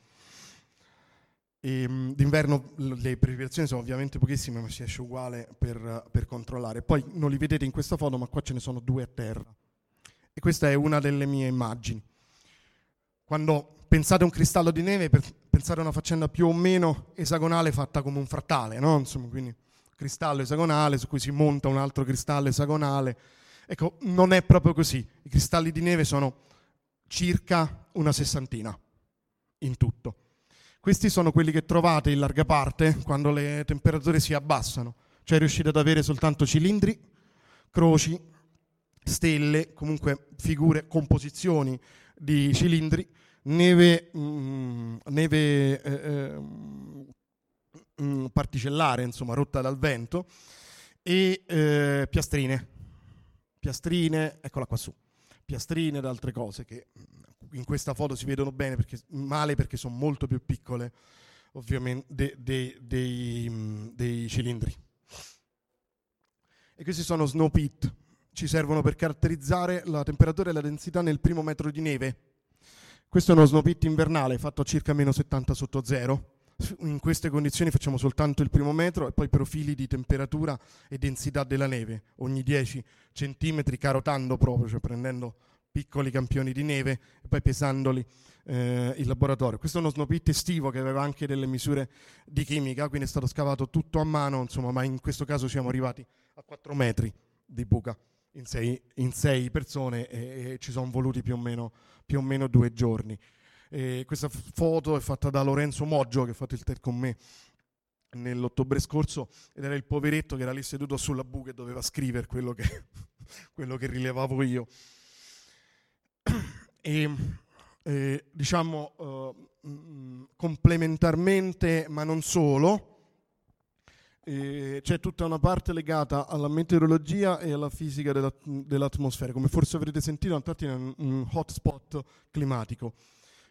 E, ehm, d'inverno le precipitazioni sono ovviamente pochissime, ma si esce uguale per, per, controllare. Poi non li vedete in questa foto, ma qua ce ne sono due a terra. E questa è una delle mie immagini. Quando pensate a un cristallo di neve, pensate a una faccenda più o meno esagonale fatta come un frattale, no? Insomma, quindi cristallo esagonale su cui si monta un altro cristallo esagonale. Ecco, non è proprio così. I cristalli di neve sono circa una sessantina in tutto. Questi sono quelli che trovate in larga parte quando le temperature si abbassano, cioè riuscite ad avere soltanto cilindri, croci, stelle, comunque figure, composizioni di cilindri, neve, mm, neve eh, mm, particellare, insomma, rotta dal vento, e eh, piastrine. Piastrine, eccola qua su, piastrine ed altre cose che in questa foto si vedono bene perché, male perché sono molto più piccole ovviamente de, de, dei, mm, dei cilindri. E questi sono snow pit, ci servono per caratterizzare la temperatura e la densità nel primo metro di neve. Questo è uno snow pit invernale fatto a circa meno 70 sotto zero, in queste condizioni facciamo soltanto il primo metro e poi profili di temperatura e densità della neve ogni 10 centimetri, carotando proprio, cioè prendendo piccoli campioni di neve e poi pesandoli eh, in laboratorio. Questo è uno snow pit estivo che aveva anche delle misure di chimica, quindi è stato scavato tutto a mano, insomma, ma in questo caso siamo arrivati a 4 metri di buca in sei, in sei persone e, e, ci sono voluti più o meno, più o meno due giorni. E questa foto è fatta da Lorenzo Moggio che ha fatto il TED con me nell'ottobre scorso ed era il poveretto che era lì seduto sulla buca e doveva scrivere quello che, quello che rilevavo io. E, e diciamo uh, complementarmente, ma non solo, eh, c'è tutta una parte legata alla meteorologia e alla fisica della, dell'atmosfera. Come forse avrete sentito, l'Antartide è un, un hotspot climatico.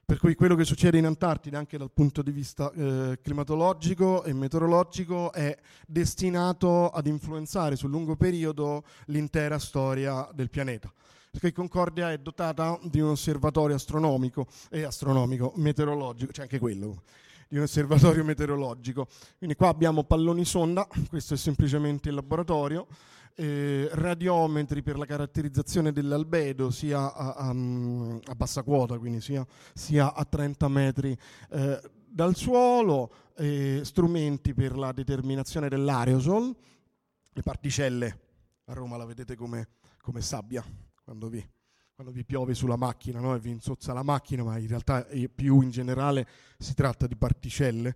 Per cui quello che succede in Antartide, anche dal punto di vista eh, climatologico e meteorologico, è destinato ad influenzare sul lungo periodo l'intera storia del pianeta. Perché Concordia è dotata di un osservatorio astronomico e astronomico, meteorologico, c'è anche quello, di un osservatorio meteorologico. Quindi qua abbiamo palloni sonda, questo è semplicemente il laboratorio, eh, radiometri per la caratterizzazione dell'albedo sia a, a, a bassa quota, quindi sia, sia a 30 metri eh, dal suolo, eh, strumenti per la determinazione dell'aerosol, le particelle, a Roma la vedete come, come sabbia quando vi, quando vi, piove sulla macchina no? e vi insozza la macchina, ma in realtà più in generale si tratta di particelle,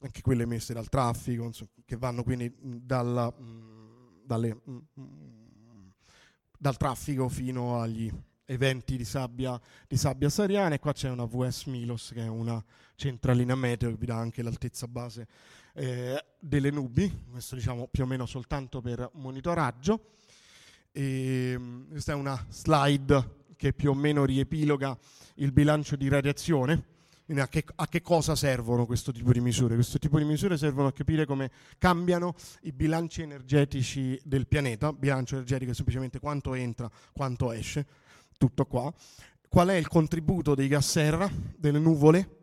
anche quelle emesse dal traffico, che vanno quindi dalla... Dalle, mm, mm, dal traffico fino agli eventi di sabbia, di sabbia sariana e qua c'è una VS Milos che è una centralina meteo che vi dà anche l'altezza base eh, delle nubi, questo diciamo più o meno soltanto per monitoraggio. E, mm, questa è una slide che più o meno riepiloga il bilancio di radiazione a che, a che, cosa servono questo tipo di misure? Questo tipo di misure servono a capire come cambiano i bilanci energetici del pianeta. Bilancio energetico è semplicemente quanto entra, quanto esce, tutto qua. Qual è il contributo dei gas serra, delle nuvole,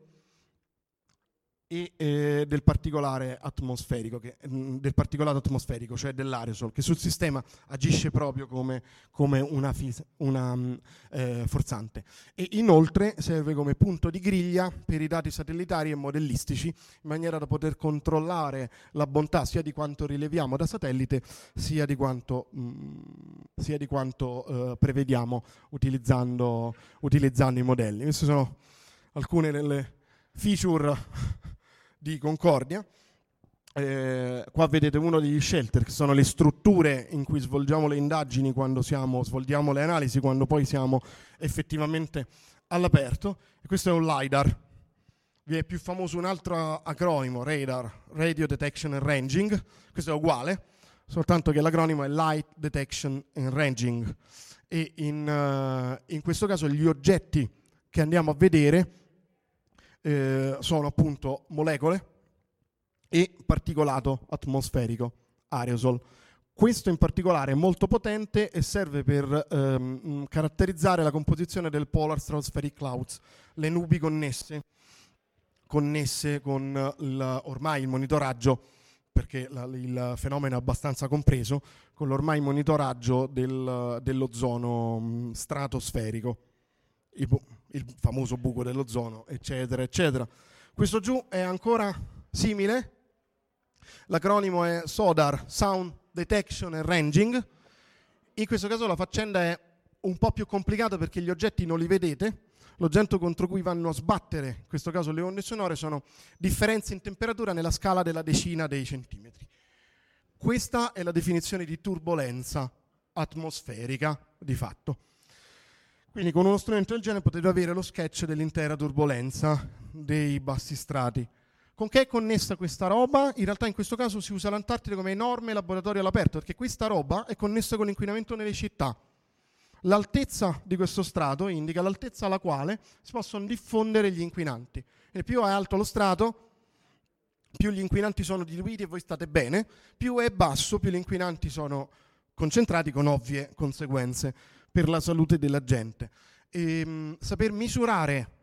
e eh, del, particolare atmosferico, che, mh, mm, del particolare atmosferico, cioè dell'aerosol, che sul sistema agisce proprio come, come una, fis- una mh, mm, eh, forzante. E inoltre serve come punto di griglia per i dati satellitari e modellistici, in maniera da poter controllare la bontà sia di quanto rileviamo da satellite, sia di quanto, mh, mm, sia di quanto eh, prevediamo utilizzando, utilizzando i modelli. Queste sono alcune delle feature di Concordia. Eh, qua vedete uno degli shelter, che sono le strutture in cui svolgiamo le indagini quando siamo, svolgiamo le analisi, quando poi siamo effettivamente all'aperto. E questo è un LiDAR. Vi è più famoso un altro acronimo, radar, Radio Detection and Ranging. Questo è uguale, soltanto che l'acronimo è Light Detection and Ranging. E in, uh, in questo caso gli oggetti che andiamo a vedere eh, sono appunto molecole e particolato atmosferico, aerosol. Questo in particolare è molto potente e serve per ehm, caratterizzare la composizione del Polar Stratospheric Clouds, le nubi connesse, connesse con il, ormai il monitoraggio, perché la, il fenomeno è abbastanza compreso, con l'ormai monitoraggio del, dell'ozono mh, stratosferico. Il, il famoso buco dell'ozono, eccetera, eccetera. Questo giù è ancora simile, l'acronimo è SODAR, Sound Detection and Ranging. In questo caso la faccenda è un po' più complicata perché gli oggetti non li vedete, l'oggetto contro cui vanno a sbattere, in questo caso le onde sonore, sono differenze in temperatura nella scala della decina dei centimetri. Questa è la definizione di turbolenza atmosferica di fatto. Quindi con uno strumento del genere potete avere lo sketch dell'intera turbolenza dei bassi strati. Con che è connessa questa roba? In realtà in questo caso si usa l'Antartide come enorme laboratorio all'aperto, perché questa roba è connessa con l'inquinamento nelle città. L'altezza di questo strato indica l'altezza alla quale si possono diffondere gli inquinanti. E più è alto lo strato, più gli inquinanti sono diluiti e voi state bene, più è basso, più gli inquinanti sono concentrati con ovvie conseguenze per la salute della gente. E, mh, saper misurare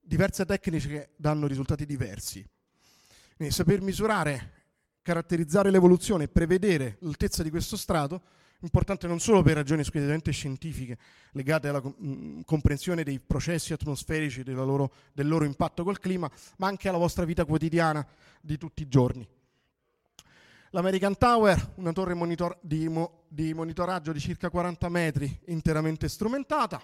diverse tecniche che danno risultati diversi. Quindi saper misurare, caratterizzare l'evoluzione e prevedere l'altezza di questo strato importante non solo per ragioni squisitamente scientifiche legate alla mh, comprensione dei processi atmosferici, loro, del loro impatto col clima, ma anche alla vostra vita quotidiana di tutti i giorni. L'American Tower, una torre monitor- di, mo- di monitoraggio di circa 40 metri, interamente strumentata.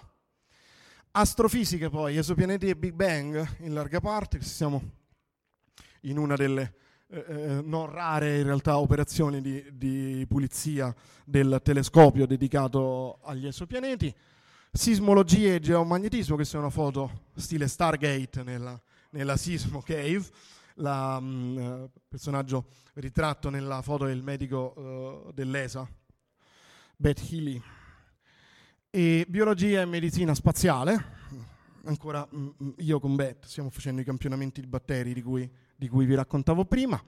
Astrofisiche poi, esopianeti e Big Bang in larga parte, siamo in una delle eh, eh, non rare in realtà operazioni di, di, pulizia del telescopio dedicato agli esopianeti. Sismologia e geomagnetismo, è una foto stile Stargate nella, nella Sismo Cave. Il mm, personaggio ritratto nella foto del medico uh, dell'ESA, Beth Healy. E biologia e medicina spaziale. Ancora mm, mm, io con Beth stiamo facendo i campionamenti di batteri di cui di cui vi raccontavo prima.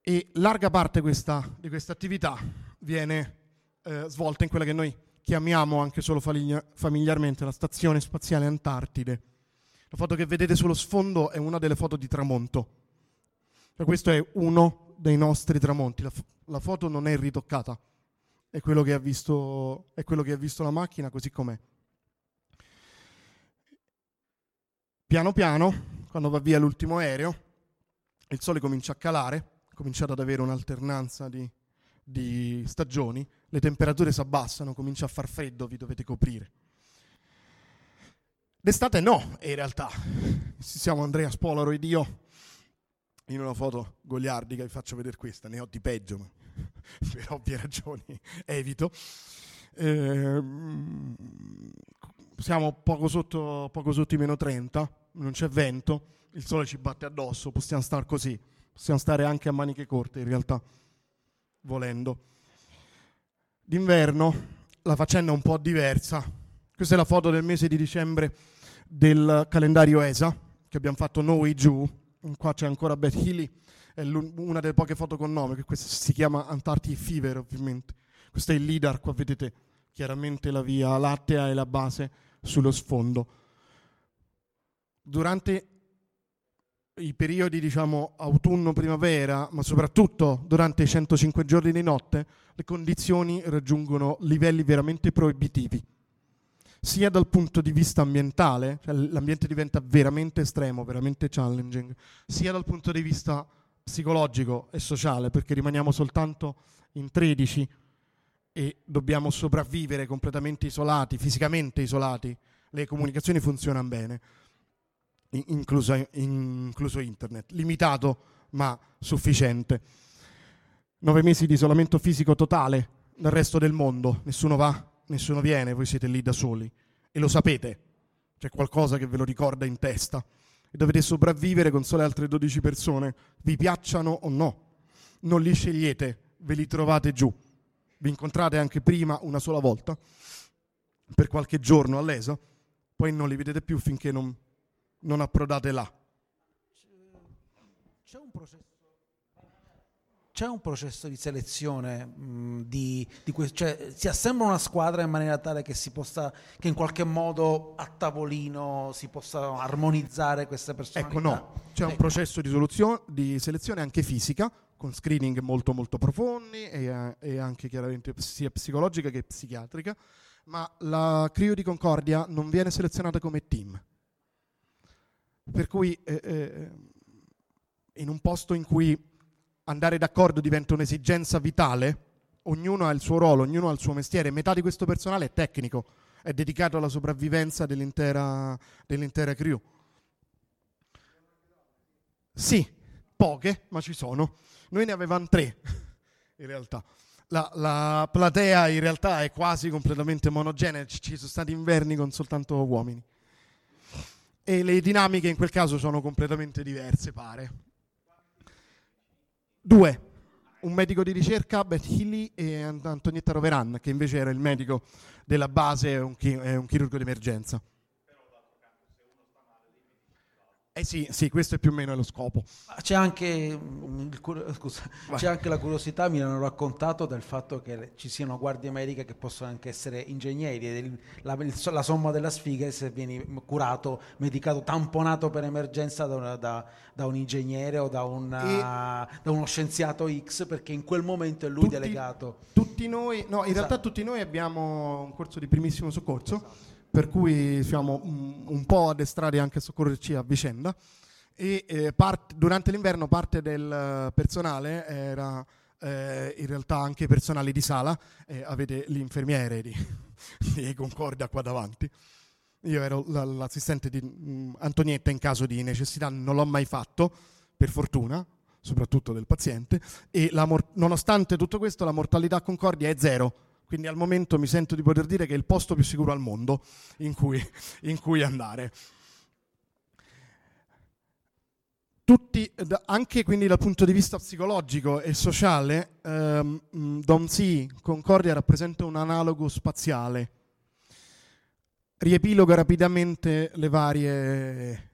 E larga parte questa, di questa attività viene eh, svolta in quella che noi chiamiamo anche solo familiarmente la Stazione Spaziale Antartide. La foto che vedete sullo sfondo è una delle foto di tramonto. Cioè, questo è uno dei nostri tramonti. La, la foto non è ritoccata, è quello, visto, è quello che ha visto la macchina così com'è. Piano piano quando va via l'ultimo aereo, il sole comincia a calare, cominciate ad avere un'alternanza di, di stagioni, le temperature si abbassano, comincia a far freddo, vi dovete coprire. D'estate no, in realtà. Siamo Andrea Spolaro ed io in una foto goliardica, vi faccio vedere questa, ne ho di peggio, ma per ovvie ragioni evito. Eh, siamo poco sotto, poco sotto i meno 30, non c'è vento, il sole ci batte addosso, possiamo stare così, possiamo stare anche a maniche corte in realtà, volendo. D'inverno la faccenda è un po' diversa. Questa è la foto del mese di dicembre del calendario ESA che abbiamo fatto noi giù. Qua c'è ancora Beth Healy, è una delle poche foto con nome, che questa si chiama Antarctic Fever ovviamente. Questo è il LIDAR, qua vedete chiaramente la via lattea e la base sullo sfondo durante i periodi diciamo autunno-primavera, ma soprattutto durante i 105 giorni di notte, le condizioni raggiungono livelli veramente proibitivi, sia dal punto di vista ambientale, cioè l'ambiente diventa veramente estremo, veramente challenging, sia dal punto di vista psicologico e sociale, perché rimaniamo soltanto in 13 e dobbiamo sopravvivere completamente isolati, fisicamente isolati, le comunicazioni funzionano bene incluso, incluso internet, limitato ma sufficiente. Nove mesi di isolamento fisico totale dal resto del mondo, nessuno va, nessuno viene, voi siete lì da soli. E lo sapete, c'è qualcosa che ve lo ricorda in testa. E dovete sopravvivere con sole altre 12 persone, vi piacciono o no, non li scegliete, ve li trovate giù, vi incontrate anche prima una sola volta per qualche giorno all'ESA, poi non li vedete più finché non non approdate là. C'è un processo, c'è un processo di selezione, mh, di, di que- cioè si assembla una squadra in maniera tale che si possa, che in qualche modo a tavolino si possa armonizzare queste persone. Ecco no, c'è ecco. un processo di, di, selezione anche fisica, con screening molto molto profondi e, e anche chiaramente sia psicologica che psichiatrica, ma la Crio di Concordia non viene selezionata come team per cui eh, eh, in un posto in cui andare d'accordo diventa un'esigenza vitale, ognuno ha il suo ruolo, ognuno ha il suo mestiere, metà di questo personale è tecnico, è dedicato alla sopravvivenza dell'intera, dell'intera crew. Sì, poche, ma ci sono. Noi ne avevamo tre, in realtà. La, la, platea in realtà è quasi completamente monogenea, ci sono stati inverni con soltanto uomini e le dinamiche in quel caso sono completamente diverse, pare. Due, un medico di ricerca, Beth Healy e Antonietta Roveran, che invece era il medico della base un, chi- un chirurgo d'emergenza. Eh sì, sì, questo è più o meno lo scopo. C'è anche, mm, scusa, c'è anche, la curiosità, mi hanno raccontato, del fatto che ci siano guardie mediche che possono anche essere ingegneri, la, la somma della sfiga è se vieni curato, medicato, tamponato per emergenza da, una, da, da un ingegnere o da, una, e da, uno scienziato X, perché in quel momento è lui tutti, delegato. Tutti noi, no, in esatto. realtà tutti noi abbiamo un corso di primissimo soccorso. Esatto per cui siamo un, un po' addestrati anche a soccorrerci a vicenda. E eh, part, durante l'inverno parte del personale era eh, in realtà anche personale di sala, eh, avete l'infermiere di, di Concordia qua davanti. Io ero l'assistente di mh, Antonietta in caso di necessità, non l'ho mai fatto, per fortuna, soprattutto del paziente, e mor- nonostante tutto questo la mortalità a Concordia è zero quindi al momento mi sento di poter dire che è il posto più sicuro al mondo in cui, in cui andare. Tutti, anche quindi dal punto di vista psicologico e sociale, ehm, Domsi Concordia rappresenta un analogo spaziale. Riepilogo rapidamente le varie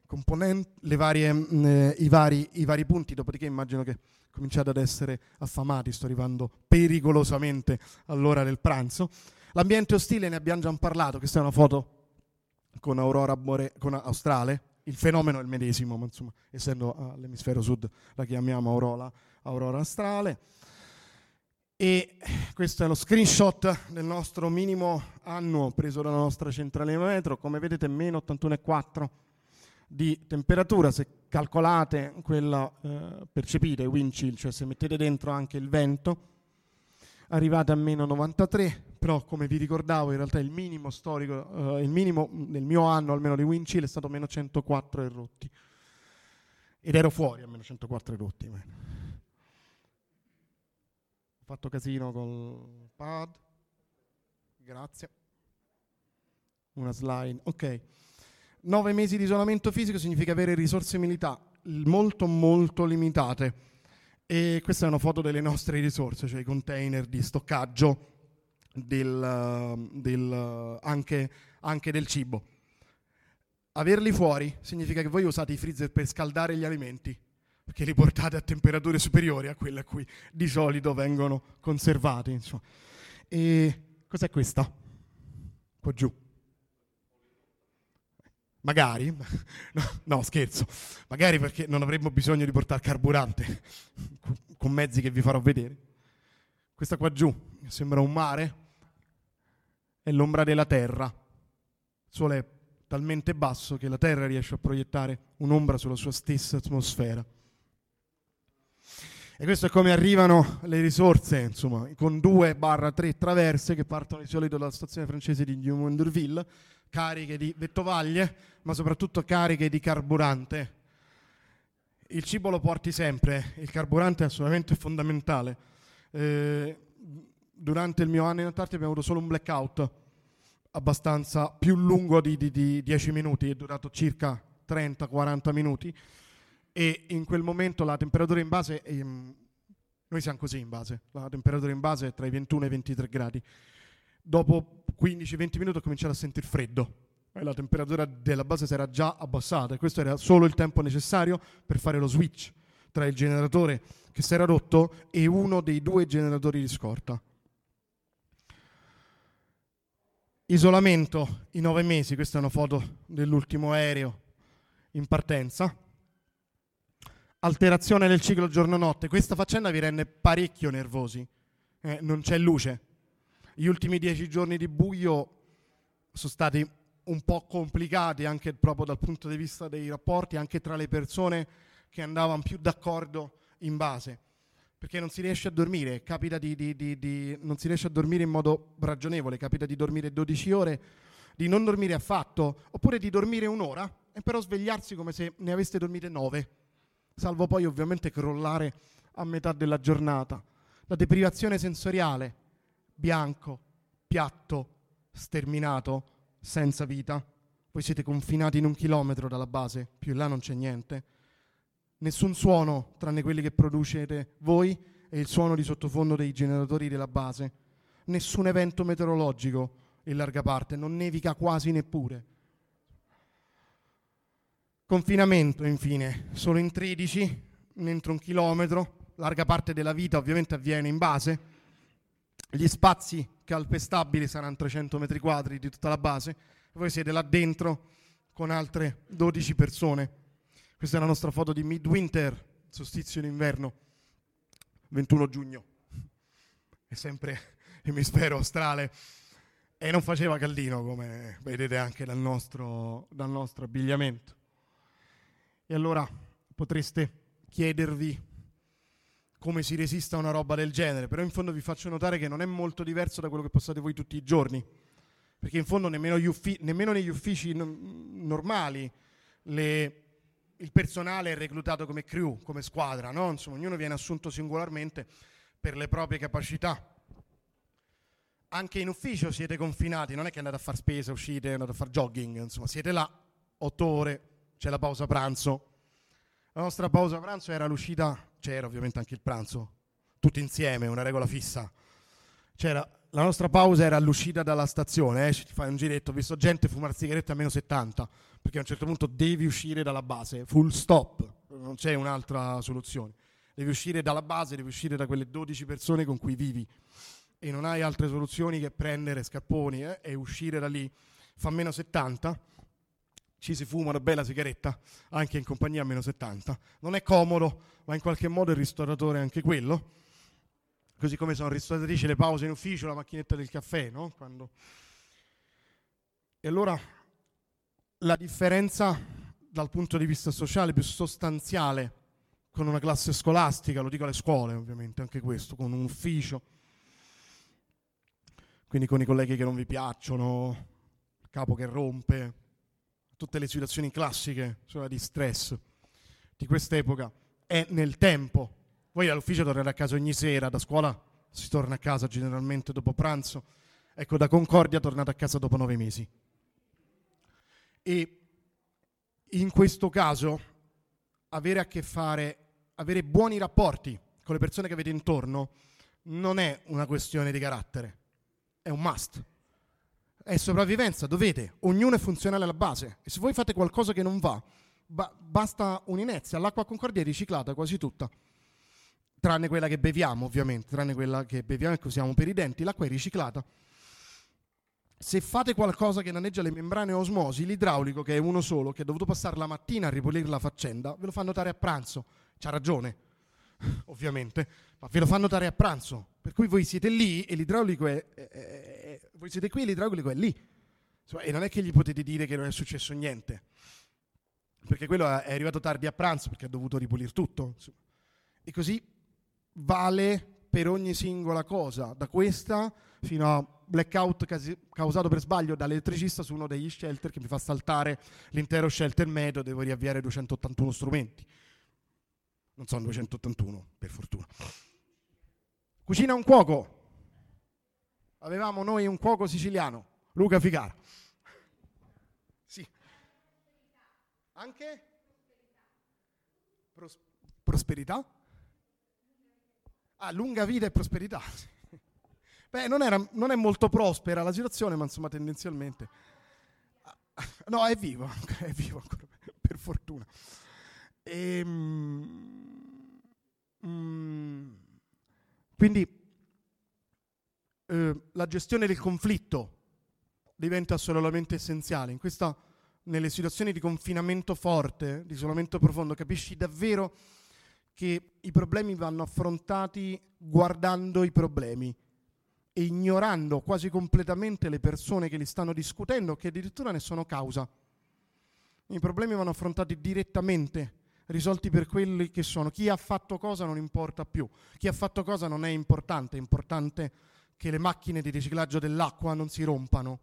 varie, mh, i, vari, i vari punti, dopodiché immagino che cominciate ad essere affamati, sto arrivando pericolosamente all'ora del pranzo. L'ambiente ostile ne abbiamo già parlato, questa è una foto con aurora bore- con australe, il fenomeno è il medesimo, ma insomma, essendo all'emisfero sud la chiamiamo aurora, aurora astrale. E questo è lo screenshot del nostro minimo annuo preso dalla nostra centrale metro, come vedete meno 81,4 di temperatura, se calcolate quella eh, percepite, wind chill, cioè se mettete dentro anche il vento, arrivate a meno 93, però come vi ricordavo in realtà il minimo storico, eh, il minimo nel mio anno almeno di wind chill è stato meno 104 e rotti. Ed ero fuori a meno 104 e rotti. Man. Ho fatto casino col pad. Grazie. Una slide. Ok. Nove mesi di isolamento fisico significa avere risorse militari molto molto limitate e questa è una foto delle nostre risorse, cioè i container di stoccaggio del, del, anche, anche del cibo. Averli fuori significa che voi usate i freezer per scaldare gli alimenti, perché li portate a temperature superiori a quelle a cui di solito vengono conservati. Insomma. E cos'è questa? Qua giù. Magari, no, no, scherzo, magari perché non avremmo bisogno di portare carburante con mezzi che vi farò vedere. Questa qua giù sembra un mare, è l'ombra della Terra. Il sole è talmente basso che la Terra riesce a proiettare un'ombra sulla sua stessa atmosfera. E questo è come arrivano le risorse, insomma, con 2-3 traverse che partono di solito dalla stazione francese di Dumont-Durville cariche di vettovaglie, ma soprattutto cariche di carburante. Il cibo lo porti sempre, il carburante è assolutamente fondamentale. Eh, durante il mio anno in Antartide abbiamo avuto solo un blackout abbastanza più lungo di, di, di 10 minuti, è durato circa 30-40 minuti e in quel momento la temperatura in base, ehm, noi siamo così in base, la temperatura in base è tra i 21 e i 23 gradi dopo 15-20 minuti ho cominciato a sentire freddo la temperatura della base si era già abbassata e questo era solo il tempo necessario per fare lo switch tra il generatore che si era rotto e uno dei due generatori di scorta. Isolamento i nove mesi, questa è una foto dell'ultimo aereo in partenza. Alterazione del ciclo giorno-notte, questa faccenda vi rende parecchio nervosi, eh, non c'è luce, gli ultimi dieci giorni di buio sono stati un po' complicati anche proprio dal punto di vista dei rapporti, anche tra le persone che andavano più d'accordo in base, perché non si riesce a dormire, capita di, di, di, di, non si riesce a dormire in modo ragionevole, capita di dormire 12 ore, di non dormire affatto, oppure di dormire un'ora e però svegliarsi come se ne aveste dormite 9, salvo poi ovviamente crollare a metà della giornata. La deprivazione sensoriale, bianco, piatto, sterminato, senza vita. Voi siete confinati in un chilometro dalla base, più in là non c'è niente. Nessun suono tranne quelli che producete voi e il suono di sottofondo dei generatori della base. Nessun evento meteorologico in larga parte, non nevica quasi neppure. Confinamento, infine, solo in 13, entro un chilometro, larga parte della vita ovviamente avviene in base, gli spazi calpestabili saranno 300 metri quadri di tutta la base, voi siete là dentro con altre 12 persone. Questa è la nostra foto di midwinter, solstizio d'inverno, 21 giugno. È sempre emisfero australe e non faceva caldino come vedete anche dal nostro, dal nostro abbigliamento. E allora potreste chiedervi come si resista a una roba del genere, però in fondo vi faccio notare che non è molto diverso da quello che passate voi tutti i giorni, perché in fondo nemmeno, uffi- nemmeno negli uffici n- normali le, il personale è reclutato come crew, come squadra, no? Insomma, ognuno viene assunto singolarmente per le proprie capacità. Anche in ufficio siete confinati, non è che andate a fare spesa, uscite, andate a fare jogging, insomma, siete là otto ore c'è la pausa pranzo. La nostra pausa pranzo era l'uscita, c'era ovviamente anche il pranzo, tutti insieme, una regola fissa. C'era, la nostra pausa era l'uscita dalla stazione, eh, fai un giretto, ho visto gente fumare sigarette a meno 70, perché a un certo punto devi uscire dalla base, full stop, non c'è un'altra soluzione. Devi uscire dalla base, devi uscire da quelle 12 persone con cui vivi e non hai altre soluzioni che prendere scapponi eh, e uscire da lì. Fa meno 70 ci si fuma una bella sigaretta, anche in compagnia a meno 70. Non è comodo, ma in qualche modo il ristoratore è anche quello. Così come sono ristoratrici le pause in ufficio, la macchinetta del caffè, no? Quando... E allora la differenza dal punto di vista sociale più sostanziale con una classe scolastica, lo dico alle scuole ovviamente, anche questo, con un ufficio, quindi con i colleghi che non vi piacciono, il capo che rompe, tutte le situazioni classiche di stress di quest'epoca è nel tempo. Voi all'ufficio tornate a casa ogni sera, da scuola si torna a casa generalmente dopo pranzo. Ecco, da Concordia tornate a casa dopo nove mesi. E in questo caso avere a che fare, avere buoni rapporti con le persone che avete intorno non è una questione di carattere, è un must è sopravvivenza, dovete, ognuno è funzionale alla base e se voi fate qualcosa che non va, ba- basta un'inezia, l'acqua Concordia è riciclata quasi tutta, tranne quella che beviamo ovviamente, tranne quella che beviamo e che usiamo per i denti, l'acqua è riciclata. Se fate qualcosa che danneggia le membrane osmosi, l'idraulico, che è uno solo, che ha dovuto passare la mattina a ripulire la faccenda, ve lo fa notare a pranzo. C'ha ragione, ovviamente, ma ve lo fa notare a pranzo. Per cui voi siete lì e l'idraulico è, è, è voi siete qui e l'idraulico è lì. E non è che gli potete dire che non è successo niente. Perché quello è arrivato tardi a pranzo perché ha dovuto ripulire tutto. E così vale per ogni singola cosa, da questa fino a blackout causato per sbaglio dall'elettricista su uno degli shelter che mi fa saltare l'intero shelter medio, devo riavviare 281 strumenti. Non sono 281, per fortuna. Cucina un cuoco. Avevamo noi un cuoco siciliano, Luca Ficara. Sì. Anche? Pros- prosperità? Ah, lunga vita e prosperità. Beh, non, era, non, è molto prospera la situazione, ma insomma tendenzialmente. No, è vivo, è vivo ancora, per fortuna. Ehm, mm, quindi eh, la gestione del conflitto diventa assolutamente essenziale. In questa, nelle situazioni di confinamento forte, di isolamento profondo, capisci davvero che i problemi vanno affrontati guardando i problemi e ignorando quasi completamente le persone che li stanno discutendo, che addirittura ne sono causa. I problemi vanno affrontati direttamente risolti per quelli che sono. Chi ha fatto cosa non importa più, chi ha fatto cosa non è importante, è importante che le macchine di riciclaggio dell'acqua non si rompano,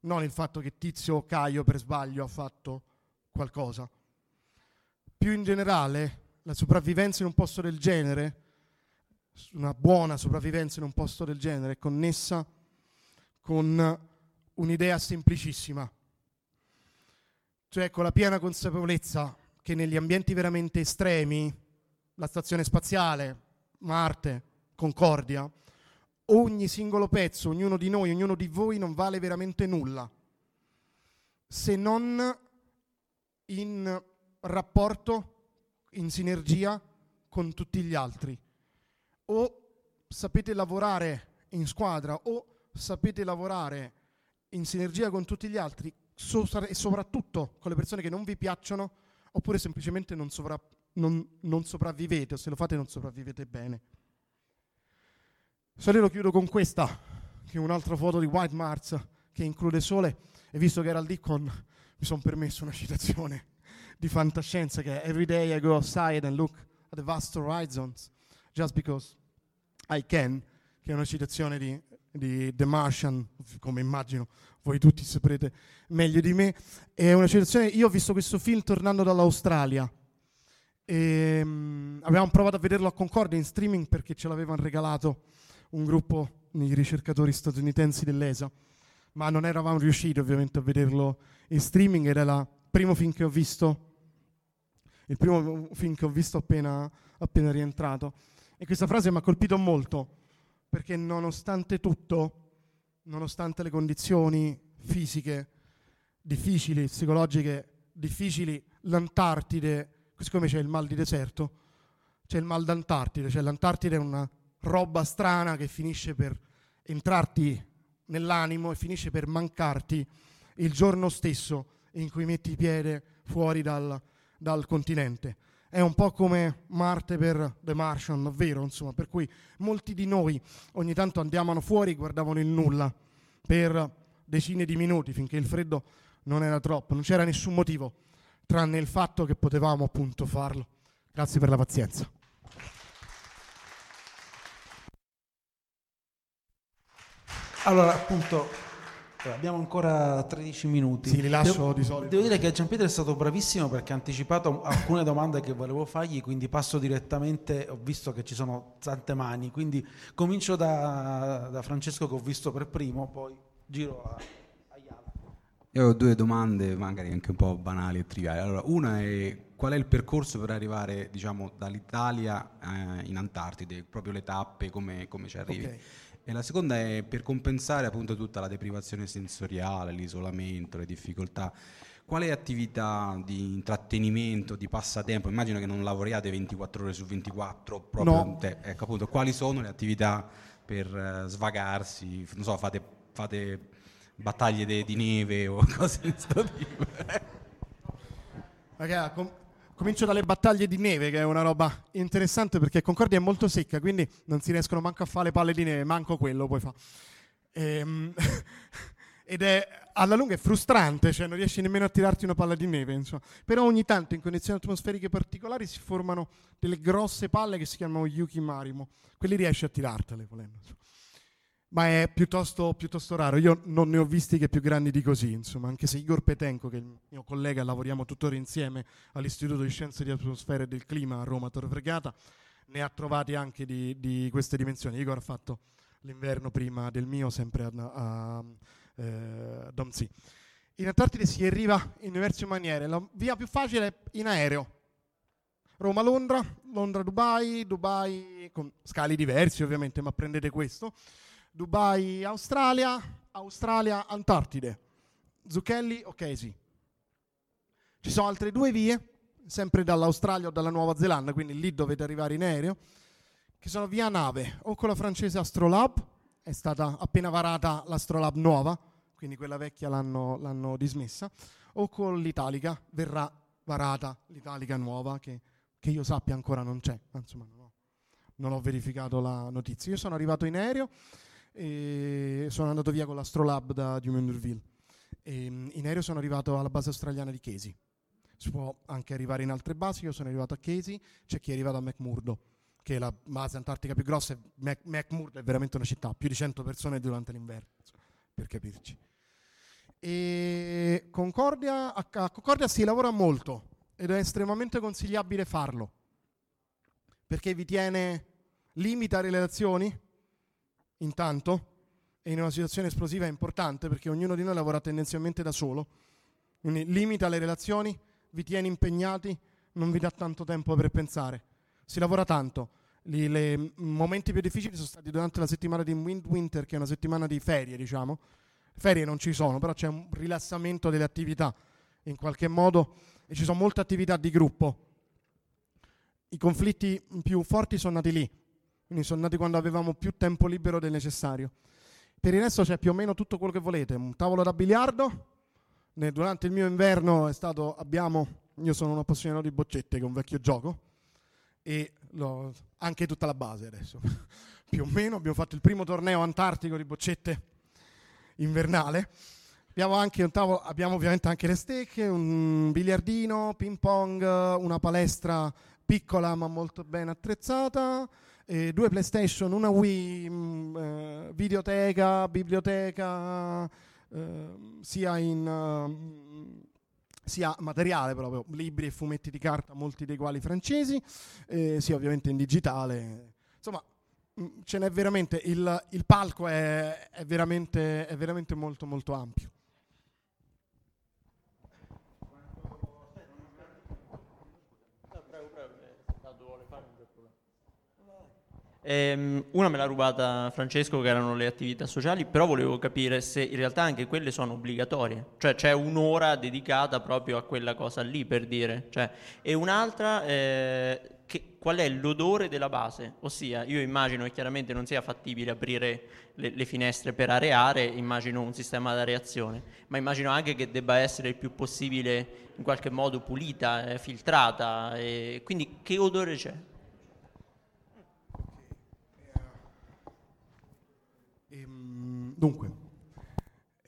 non il fatto che Tizio o Caio per sbaglio ha fatto qualcosa. Più in generale, la sopravvivenza in un posto del genere, una buona sopravvivenza in un posto del genere, è connessa con un'idea semplicissima, cioè con la piena consapevolezza che negli ambienti veramente estremi, la stazione spaziale, Marte, Concordia, ogni singolo pezzo, ognuno di noi, ognuno di voi non vale veramente nulla se non in rapporto, in sinergia con tutti gli altri. O sapete lavorare in squadra o sapete lavorare in sinergia con tutti gli altri e soprattutto con le persone che non vi piacciono oppure semplicemente non, sovra- non, non sopravvivete o se lo fate non sopravvivete bene. Se lo chiudo con questa, che è un'altra foto di White Mars che include sole e visto che era al Dickon mi sono permesso una citazione di fantascienza che è Every day I go outside and look at the vast horizons just because I can, che è una citazione di, di The Martian, come immagino voi tutti saprete meglio di me. È una citazione, io ho visto questo film tornando dall'Australia. E, um, avevamo provato a vederlo a Concordia in streaming perché ce l'avevano regalato un gruppo di ricercatori statunitensi dell'ESA, ma non eravamo riusciti ovviamente a vederlo in streaming ed è il primo film che ho visto, il primo film che ho visto appena, appena rientrato. E questa frase mi ha colpito molto, perché nonostante tutto, nonostante le condizioni fisiche difficili, psicologiche difficili, l'Antartide, siccome c'è il mal di deserto, c'è il mal d'Antartide, cioè l'Antartide è una roba strana che finisce per entrarti nell'animo e finisce per mancarti il giorno stesso in cui metti piede fuori dal, dal continente. È un po' come Marte per The Martian, davvero, insomma, per cui molti di noi ogni tanto andavano fuori e guardavano il nulla per decine di minuti finché il freddo non era troppo, non c'era nessun motivo tranne il fatto che potevamo appunto farlo. Grazie per la pazienza. Allora, appunto, abbiamo ancora 13 minuti. Sì, li lascio devo, di solito. Devo dire che Gianpietro è stato bravissimo perché ha anticipato alcune domande che volevo fargli, quindi passo direttamente, ho visto che ci sono tante mani, quindi comincio da, da Francesco che ho visto per primo, poi giro a, agli altri. Io ho due domande, magari anche un po' banali e triviali. Allora, una è qual è il percorso per arrivare diciamo, dall'Italia eh, in Antartide, proprio le tappe, come, come ci arrivi? Okay. E la seconda è per compensare appunto tutta la deprivazione sensoriale, l'isolamento, le difficoltà. Quale attività di intrattenimento, di passatempo? Immagino che non lavoriate 24 ore su 24, proprio no. te. Ecco, appunto, quali sono le attività per uh, svagarsi? Non so, fate, fate battaglie de, di neve o cose di questo tipo? Ragazzi, com- Comincio dalle battaglie di neve, che è una roba interessante perché Concordia è molto secca, quindi non si riescono manco a fare le palle di neve, manco quello poi fa. Ehm, ed è alla lunga è frustrante, cioè non riesci nemmeno a tirarti una palla di neve, insomma. Però ogni tanto in condizioni atmosferiche particolari si formano delle grosse palle che si chiamano Yuki Marimo. Quelli riesci a tirartele volendo. Ma è piuttosto, piuttosto, raro. Io non ne ho visti che più grandi di così, insomma, anche se Igor Petenko, che è il mio collega, lavoriamo tuttora insieme all'Istituto di Scienze di Atmosfera e del Clima a Roma Tor Vergata, ne ha trovati anche di, di, queste dimensioni. Igor ha fatto l'inverno prima del mio, sempre a, a, a eh, Domzi. In Antartide si arriva in diverse maniere. La via più facile è in aereo. Roma-Londra, Londra-Dubai, Dubai con scali diversi ovviamente, ma prendete questo Dubai, Australia, Australia, Antartide. Zucchelli, sì. Ci sono altre due vie, sempre dall'Australia o dalla Nuova Zelanda, quindi lì dovete arrivare in aereo, che sono via nave, o con la francese Astrolab, è stata appena varata l'Astrolab nuova, quindi quella vecchia l'hanno, l'hanno dismessa, o con l'Italica, verrà varata l'Italica nuova, che, che io sappia ancora non c'è, insomma non ho, non ho verificato la notizia. Io sono arrivato in aereo, e sono andato via con l'Astrolab da Dumont E in aereo sono arrivato alla base australiana di Casey. Si può anche arrivare in altre basi, io sono arrivato a Casey, c'è chi è arrivato a McMurdo, che è la base antartica più grossa. Mac- McMurdo è veramente una città, più di 100 persone durante l'inverno, per capirci. E Concordia, a Concordia si lavora molto ed è estremamente consigliabile farlo, perché vi tiene, limita le relazioni, intanto e in una situazione esplosiva è importante perché ognuno di noi lavora tendenzialmente da solo, quindi limita le relazioni, vi tiene impegnati, non vi dà tanto tempo per pensare. Si lavora tanto. I momenti più difficili sono stati durante la settimana di Wind Winter, che è una settimana di ferie, diciamo. Ferie non ci sono, però c'è un rilassamento delle attività in qualche modo e ci sono molte attività di gruppo. I conflitti più forti sono nati lì, quindi sono nati quando avevamo più tempo libero del necessario. Per il resto c'è più o meno tutto quello che volete, un tavolo da biliardo, durante il mio inverno è stato, abbiamo, io sono un appassionato di boccette che è un vecchio gioco, e lo, anche tutta la base adesso, più o meno, abbiamo fatto il primo torneo antartico di boccette invernale, abbiamo anche un tavolo, abbiamo ovviamente anche le stecche, un biliardino, ping pong, una palestra piccola ma molto ben attrezzata, eh, due PlayStation, una Wii, mh, mm, eh, videoteca, biblioteca, eh, sia in uh, sia materiale proprio, libri e fumetti di carta, molti dei quali francesi, eh, sia ovviamente in digitale. Insomma, mh, mm, ce n'è veramente, il, il palco è, è, veramente, è veramente molto molto ampio. Ehm, una me l'ha rubata Francesco che erano le attività sociali, però volevo capire se in realtà anche quelle sono obbligatorie, cioè c'è un'ora dedicata proprio a quella cosa lì per dire, cioè, e un'altra eh, che, qual è l'odore della base, ossia io immagino che chiaramente non sia fattibile aprire le, le finestre per areare, immagino un sistema di areazione, ma immagino anche che debba essere il più possibile in qualche modo pulita, eh, filtrata, quindi che odore c'è? Dunque,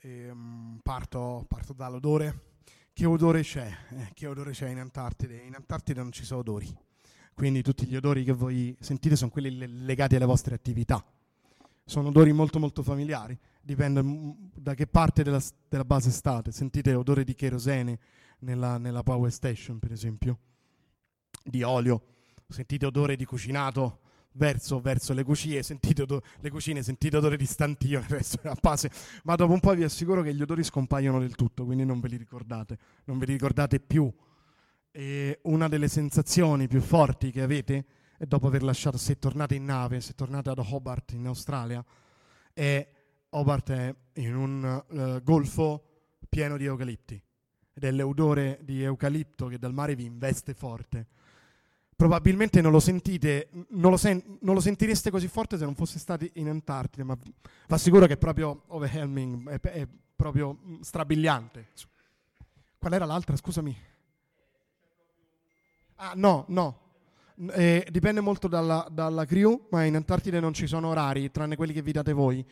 ehm, parto, parto, dall'odore. Che odore c'è? Eh, che odore c'è in Antartide? In Antartide non ci sono odori, quindi tutti gli odori che voi sentite sono quelli legati alle vostre attività. Sono odori molto molto familiari, dipende da che parte della, della base state. Sentite odore di kerosene nella, nella power station, per esempio, di olio, sentite odore di cucinato verso, verso le cucine, sentite odore, le cucine, sentite odore di stantio nel resto della base, ma dopo un po' vi assicuro che gli odori scompaiono del tutto, quindi non ve li ricordate, non ve li ricordate più. E una delle sensazioni più forti che avete è dopo aver lasciato, se tornate in nave, se tornate ad Hobart in Australia, è Hobart è in un uh, golfo pieno di eucalipti. Ed è l'odore di eucalipto che dal mare vi investe forte probabilmente non lo sentite, non lo, sen- non lo, sentireste così forte se non fosse stati in Antartide, ma vi assicuro che è proprio overwhelming, è, è proprio mm, strabiliante. Qual era l'altra, scusami? Ah, no, no. Eh, dipende molto dalla, dalla, crew, ma in Antartide non ci sono orari, tranne quelli che vi date voi.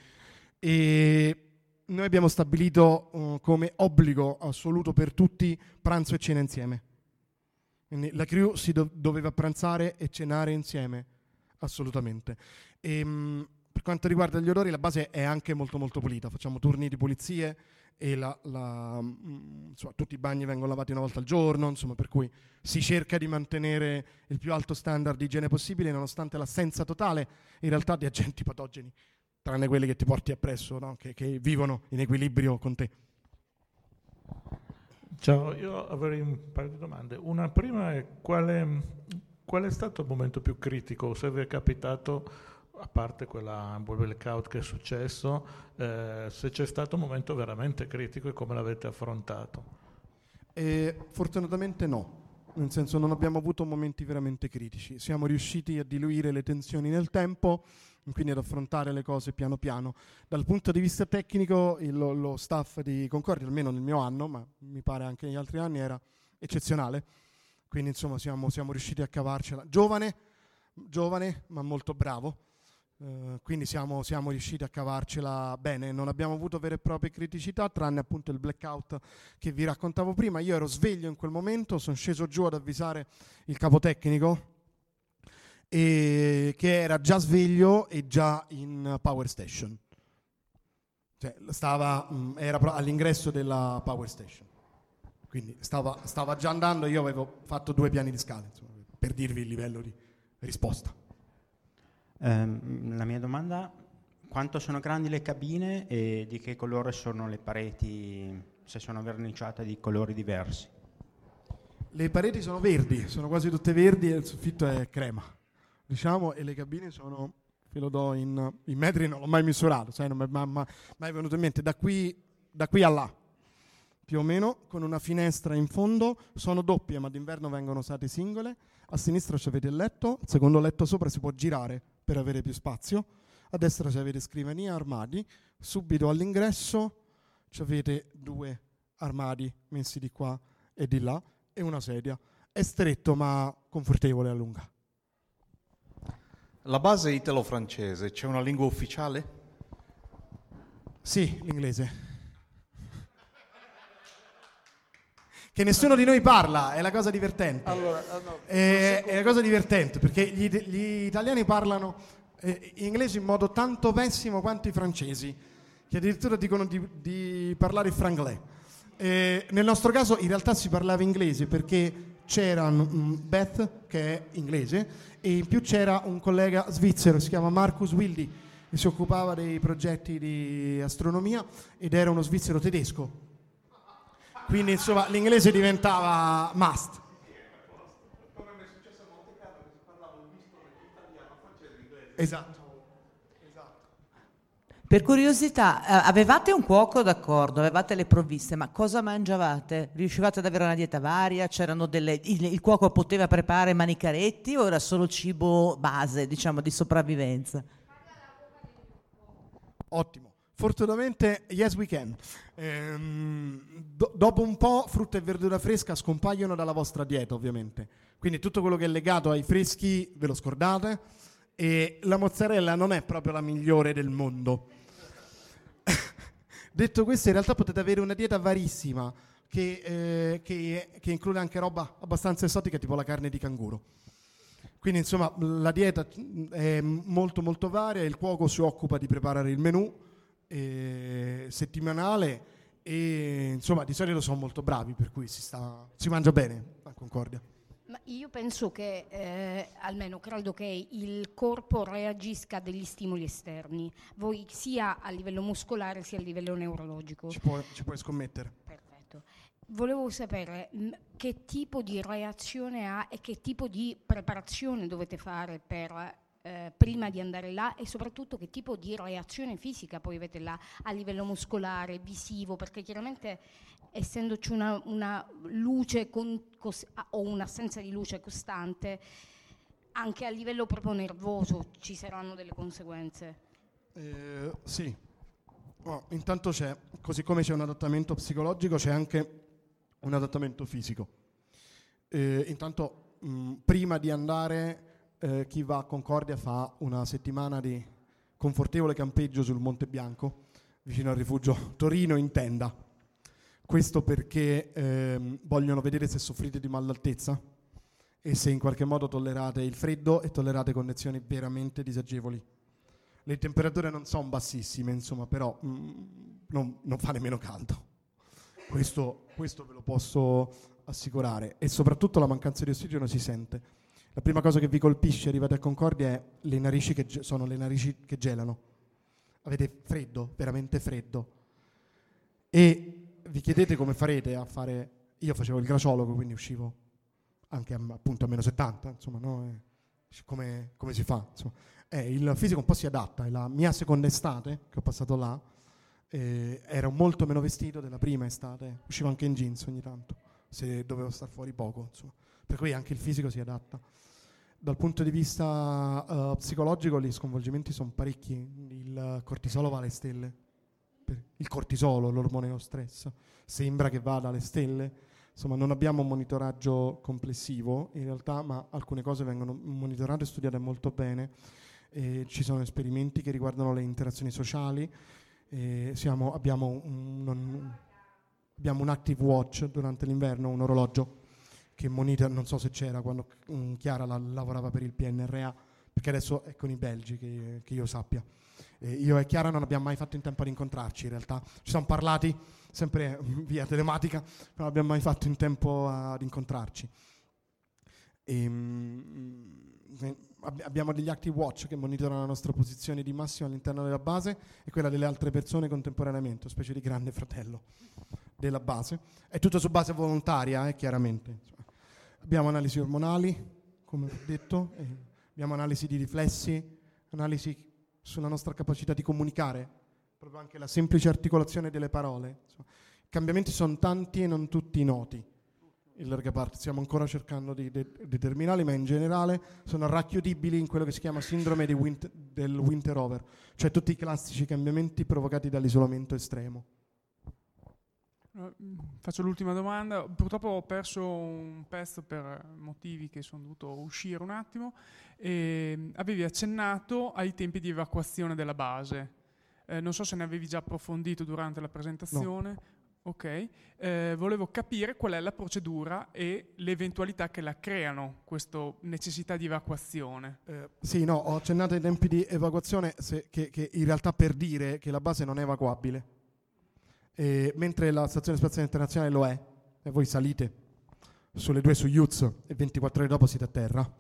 E noi abbiamo stabilito uh, come obbligo assoluto per tutti pranzo e cena insieme. Quindi la crew si do- doveva pranzare e cenare insieme, assolutamente. E, ehm, mh, per quanto riguarda gli odori, la base è anche molto molto pulita. Facciamo turni di pulizie e la, la, mm, insomma, tutti i bagni vengono lavati una volta al giorno, insomma, per cui si cerca di mantenere il più alto standard di igiene possibile, nonostante l'assenza totale in realtà di agenti patogeni, tranne quelli che ti porti appresso, no? che, che vivono in equilibrio con te. Ciao, io avrei un paio di domande. Una prima è quale, qual è stato il momento più critico, se vi è capitato, a parte quella blackout che è successo, eh, se c'è stato un momento veramente critico e come l'avete affrontato? Eh, fortunatamente no, nel senso non abbiamo avuto momenti veramente critici, siamo riusciti a diluire le tensioni nel tempo quindi ad affrontare le cose piano piano. Dal punto di vista tecnico il, lo staff di Concordia, almeno nel mio anno, ma mi pare anche negli altri anni, era eccezionale, quindi insomma siamo, siamo riusciti a cavarcela. Giovane, giovane ma molto bravo, Uh, quindi siamo, siamo, riusciti a cavarcela bene, non abbiamo avuto vere e proprie criticità, tranne appunto il blackout che vi raccontavo prima. Io ero sveglio in quel momento, sono sceso giù ad avvisare il capo tecnico e che era già sveglio e già in Power Station. Cioè, stava, mm, era all'ingresso della Power Station. Quindi stava, stava, già andando e io avevo fatto due piani di scale, insomma, per dirvi il livello di risposta. Um, la mia domanda, quanto sono grandi le cabine e di che colore sono le pareti, se sono verniciate di colori diversi? Le pareti sono verdi, sono quasi tutte verdi e il soffitto è crema diciamo, e le cabine sono, ve lo do in, in metri, non l'ho mai misurato, sai, non mi è mai, mai venuto in mente, da qui, da qui a là. più o meno, con una finestra in fondo, sono doppie ma d'inverno vengono usate singole, a sinistra avete il letto, il secondo letto sopra si può girare per avere più spazio, a destra avete scrivania, armadi, subito all'ingresso avete due armadi messi di qua e di là e una sedia. È stretto ma confortevole a lunga. La base italo-francese, c'è una lingua ufficiale? Sì, l'inglese. Che nessuno di noi parla, è la cosa divertente. Allora, ah, no, è, è la cosa divertente perché gli, gli italiani parlano eh, inglese in modo tanto pessimo quanto i francesi, che addirittura dicono di, di parlare franglais. Eh, nel nostro caso in realtà si parlava inglese perché c'era Beth che è inglese e in più c'era un collega svizzero, si chiama Marcus Wildi, che si occupava dei progetti di astronomia ed era uno svizzero tedesco. Quindi insomma l'inglese diventava must. Esatto. Per curiosità, eh, avevate un cuoco d'accordo, avevate le provviste, ma cosa mangiavate? Riuscivate ad avere una dieta varia? C'erano delle, il, il, cuoco poteva preparare manicaretti o era solo cibo base, diciamo, di sopravvivenza? Ottimo. Fortunatamente, yes we can. Ehm, do, dopo un po' frutta e verdura fresca scompaiono dalla vostra dieta, ovviamente. Quindi tutto quello che è legato ai freschi ve lo scordate e la mozzarella non è proprio la migliore del mondo. Detto questo, in realtà potete avere una dieta varissima che, eh, che, che, include anche roba abbastanza esotica, tipo la carne di canguro. Quindi, insomma, la dieta è molto, molto varia. Il cuoco si occupa di preparare il menù eh, settimanale e, insomma, di solito sono molto bravi, per cui si, sta, si mangia bene a Concordia. Ma io penso che, eh, almeno credo che il corpo reagisca a degli stimoli esterni, voi sia a livello muscolare sia a livello neurologico. Ci, può, ci puoi scommettere. Perfetto. Volevo sapere mh, che tipo di reazione ha e che tipo di preparazione dovete fare per eh, prima di andare là e soprattutto che tipo di reazione fisica poi avete là a livello muscolare, visivo, perché chiaramente essendoci una, una luce con, cos, o un'assenza di luce costante, anche a livello proprio nervoso ci saranno delle conseguenze. Eh, sì, oh, intanto c'è, così come c'è un adattamento psicologico, c'è anche un adattamento fisico. Eh, intanto mh, prima di andare eh, chi va a Concordia fa una settimana di confortevole campeggio sul Monte Bianco, vicino al rifugio Torino in tenda questo perché ehm, vogliono vedere se soffrite di mal d'altezza e se in qualche modo tollerate il freddo e tollerate condizioni veramente disagevoli. Le temperature non sono bassissime, insomma, però mm, non, non, fa nemmeno caldo. Questo, questo ve lo posso assicurare. E soprattutto la mancanza di ossigeno si sente. La prima cosa che vi colpisce arrivate a Concordia è le narici che sono le narici che gelano. Avete freddo, veramente freddo. E vi chiedete come farete a fare... Io facevo il graciologo, quindi uscivo anche a, appunto a meno 70, insomma, no? come, come, si fa? Eh, il fisico un po' si adatta, e la mia seconda estate, che ho passato là, eh, ero molto meno vestito della prima estate, uscivo anche in jeans ogni tanto, se dovevo stare fuori poco, insomma. Per cui anche il fisico si adatta. Dal punto di vista uh, psicologico gli sconvolgimenti sono parecchi, il cortisolo va alle stelle, il cortisolo, l'ormone stress, sembra che vada alle stelle. Insomma, non abbiamo un monitoraggio complessivo in realtà, ma alcune cose vengono monitorate e studiate molto bene. Eh, ci sono esperimenti che riguardano le interazioni sociali. Eh, siamo, abbiamo, un, un, abbiamo, un, active watch durante l'inverno, un orologio che monitora, non so se c'era quando um, Chiara la, lavorava per il PNRA, perché adesso è con i belgi che, che io sappia. Eh, io e Chiara non abbiamo mai fatto in tempo ad incontrarci in realtà, ci siamo parlati sempre via telematica, però non abbiamo mai fatto in tempo ad incontrarci. E, um, abbiamo degli active watch che monitorano la nostra posizione di massimo all'interno della base e quella delle altre persone contemporaneamente, specie di grande fratello della base. È tutto su base volontaria, eh, chiaramente. Abbiamo analisi ormonali, come ho detto, abbiamo analisi di riflessi, analisi sulla nostra capacità di comunicare, proprio anche la semplice articolazione delle parole. Insomma, cambiamenti sono tanti e non tutti noti. In larga parte stiamo ancora cercando di de- determinarli, ma in generale sono racchiudibili in quello che si chiama sindrome winter- del winter over, cioè tutti i classici cambiamenti provocati dall'isolamento estremo. Eh, Faccio l'ultima domanda. Purtroppo ho perso un pezzo per motivi che sono dovuto uscire un attimo. E avevi accennato ai tempi di evacuazione della base. Eh, non so se ne avevi già approfondito durante la presentazione. Ok, Eh, volevo capire qual è la procedura e le eventualità che la creano, questa necessità di evacuazione. Eh, sì, no, ho accennato ai tempi di evacuazione se- che, che in realtà per dire che la base non è evacuabile, Eh, mentre la Stazione Spaziale Internazionale lo è, e voi salite sulle due Soyuz e 24 ore dopo siete a terra.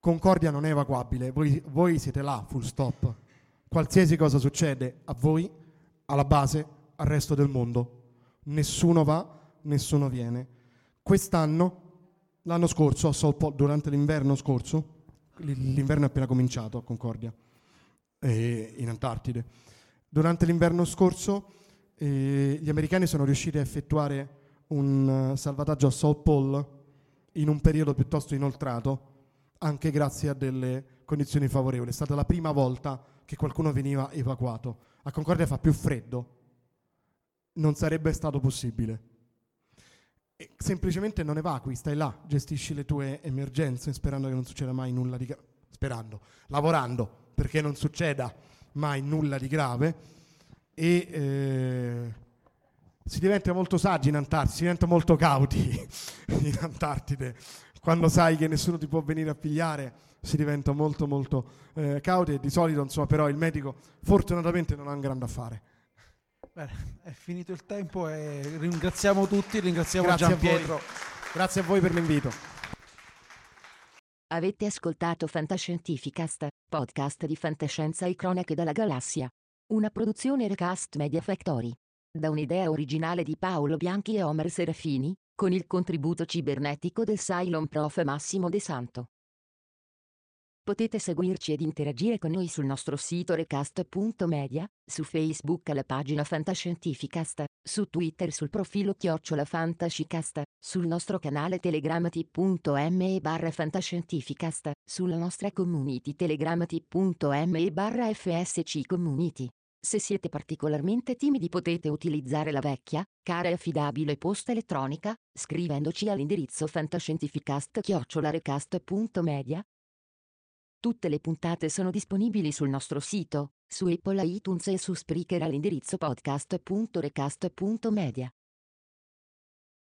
Concordia non è evacuabile, voi, voi siete là, full stop. Qualsiasi cosa succede a voi, alla base, al resto del mondo. Nessuno va, nessuno viene. Quest'anno, l'anno scorso, durante l'inverno scorso, l'inverno è appena cominciato a Concordia, in Antartide. Durante l'inverno scorso eh, gli americani sono riusciti a effettuare un eh, salvataggio a South Pole in un periodo piuttosto inoltrato, anche grazie a delle condizioni favorevoli. È stata la prima volta che qualcuno veniva evacuato. A Concordia fa più freddo, non sarebbe stato possibile. E semplicemente non evacui, stai là, gestisci le tue emergenze sperando che non succeda mai nulla di grave, sperando, lavorando perché non succeda mai nulla di grave e eh, si diventa molto saggi in Antartide, si diventa molto cauti in Antartide. Quando sai che nessuno ti può venire a pigliare, si diventa molto molto eh, cauti e di solito insomma però il medico fortunatamente non ha un grande affare. Bene, è finito il tempo e ringraziamo tutti, ringraziamo Grazie Gian. Pietro. Grazie a voi per l'invito. Avete ascoltato Fantascientificast, podcast di fantascienza e cronache dalla galassia. Una produzione Recast Media Factory. Da un'idea originale di Paolo Bianchi e Omer Serafini, con il contributo cibernetico del Cylon Prof Massimo De Santo. Potete seguirci ed interagire con noi sul nostro sito recast.media, su Facebook alla pagina Fantascientificast, su Twitter sul profilo Chiocciola Fantascicast, sul nostro canale Telegram t.me barra Fantascientificast, sulla nostra community Telegram t.me barra FSC Community. Se siete particolarmente timidi potete utilizzare la vecchia, cara e affidabile posta elettronica, scrivendoci all'indirizzo fantascientificast-media. Tutte le puntate sono disponibili sul nostro sito, su Apple iTunes e su Spreaker all'indirizzo podcast.recast.media.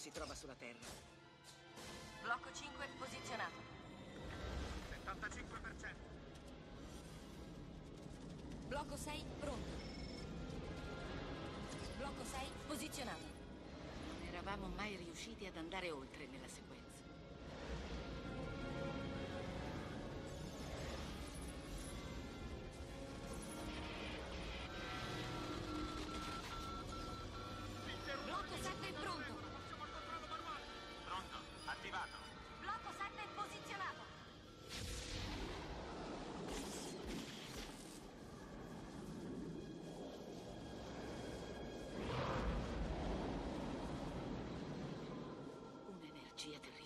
Si trova sulla Terra. Blocco 5 posizionato. 75%. Blocco 6 pronto. Blocco 6 posizionato. Non eravamo mai riusciti ad andare oltre nella sequenza. cuchillate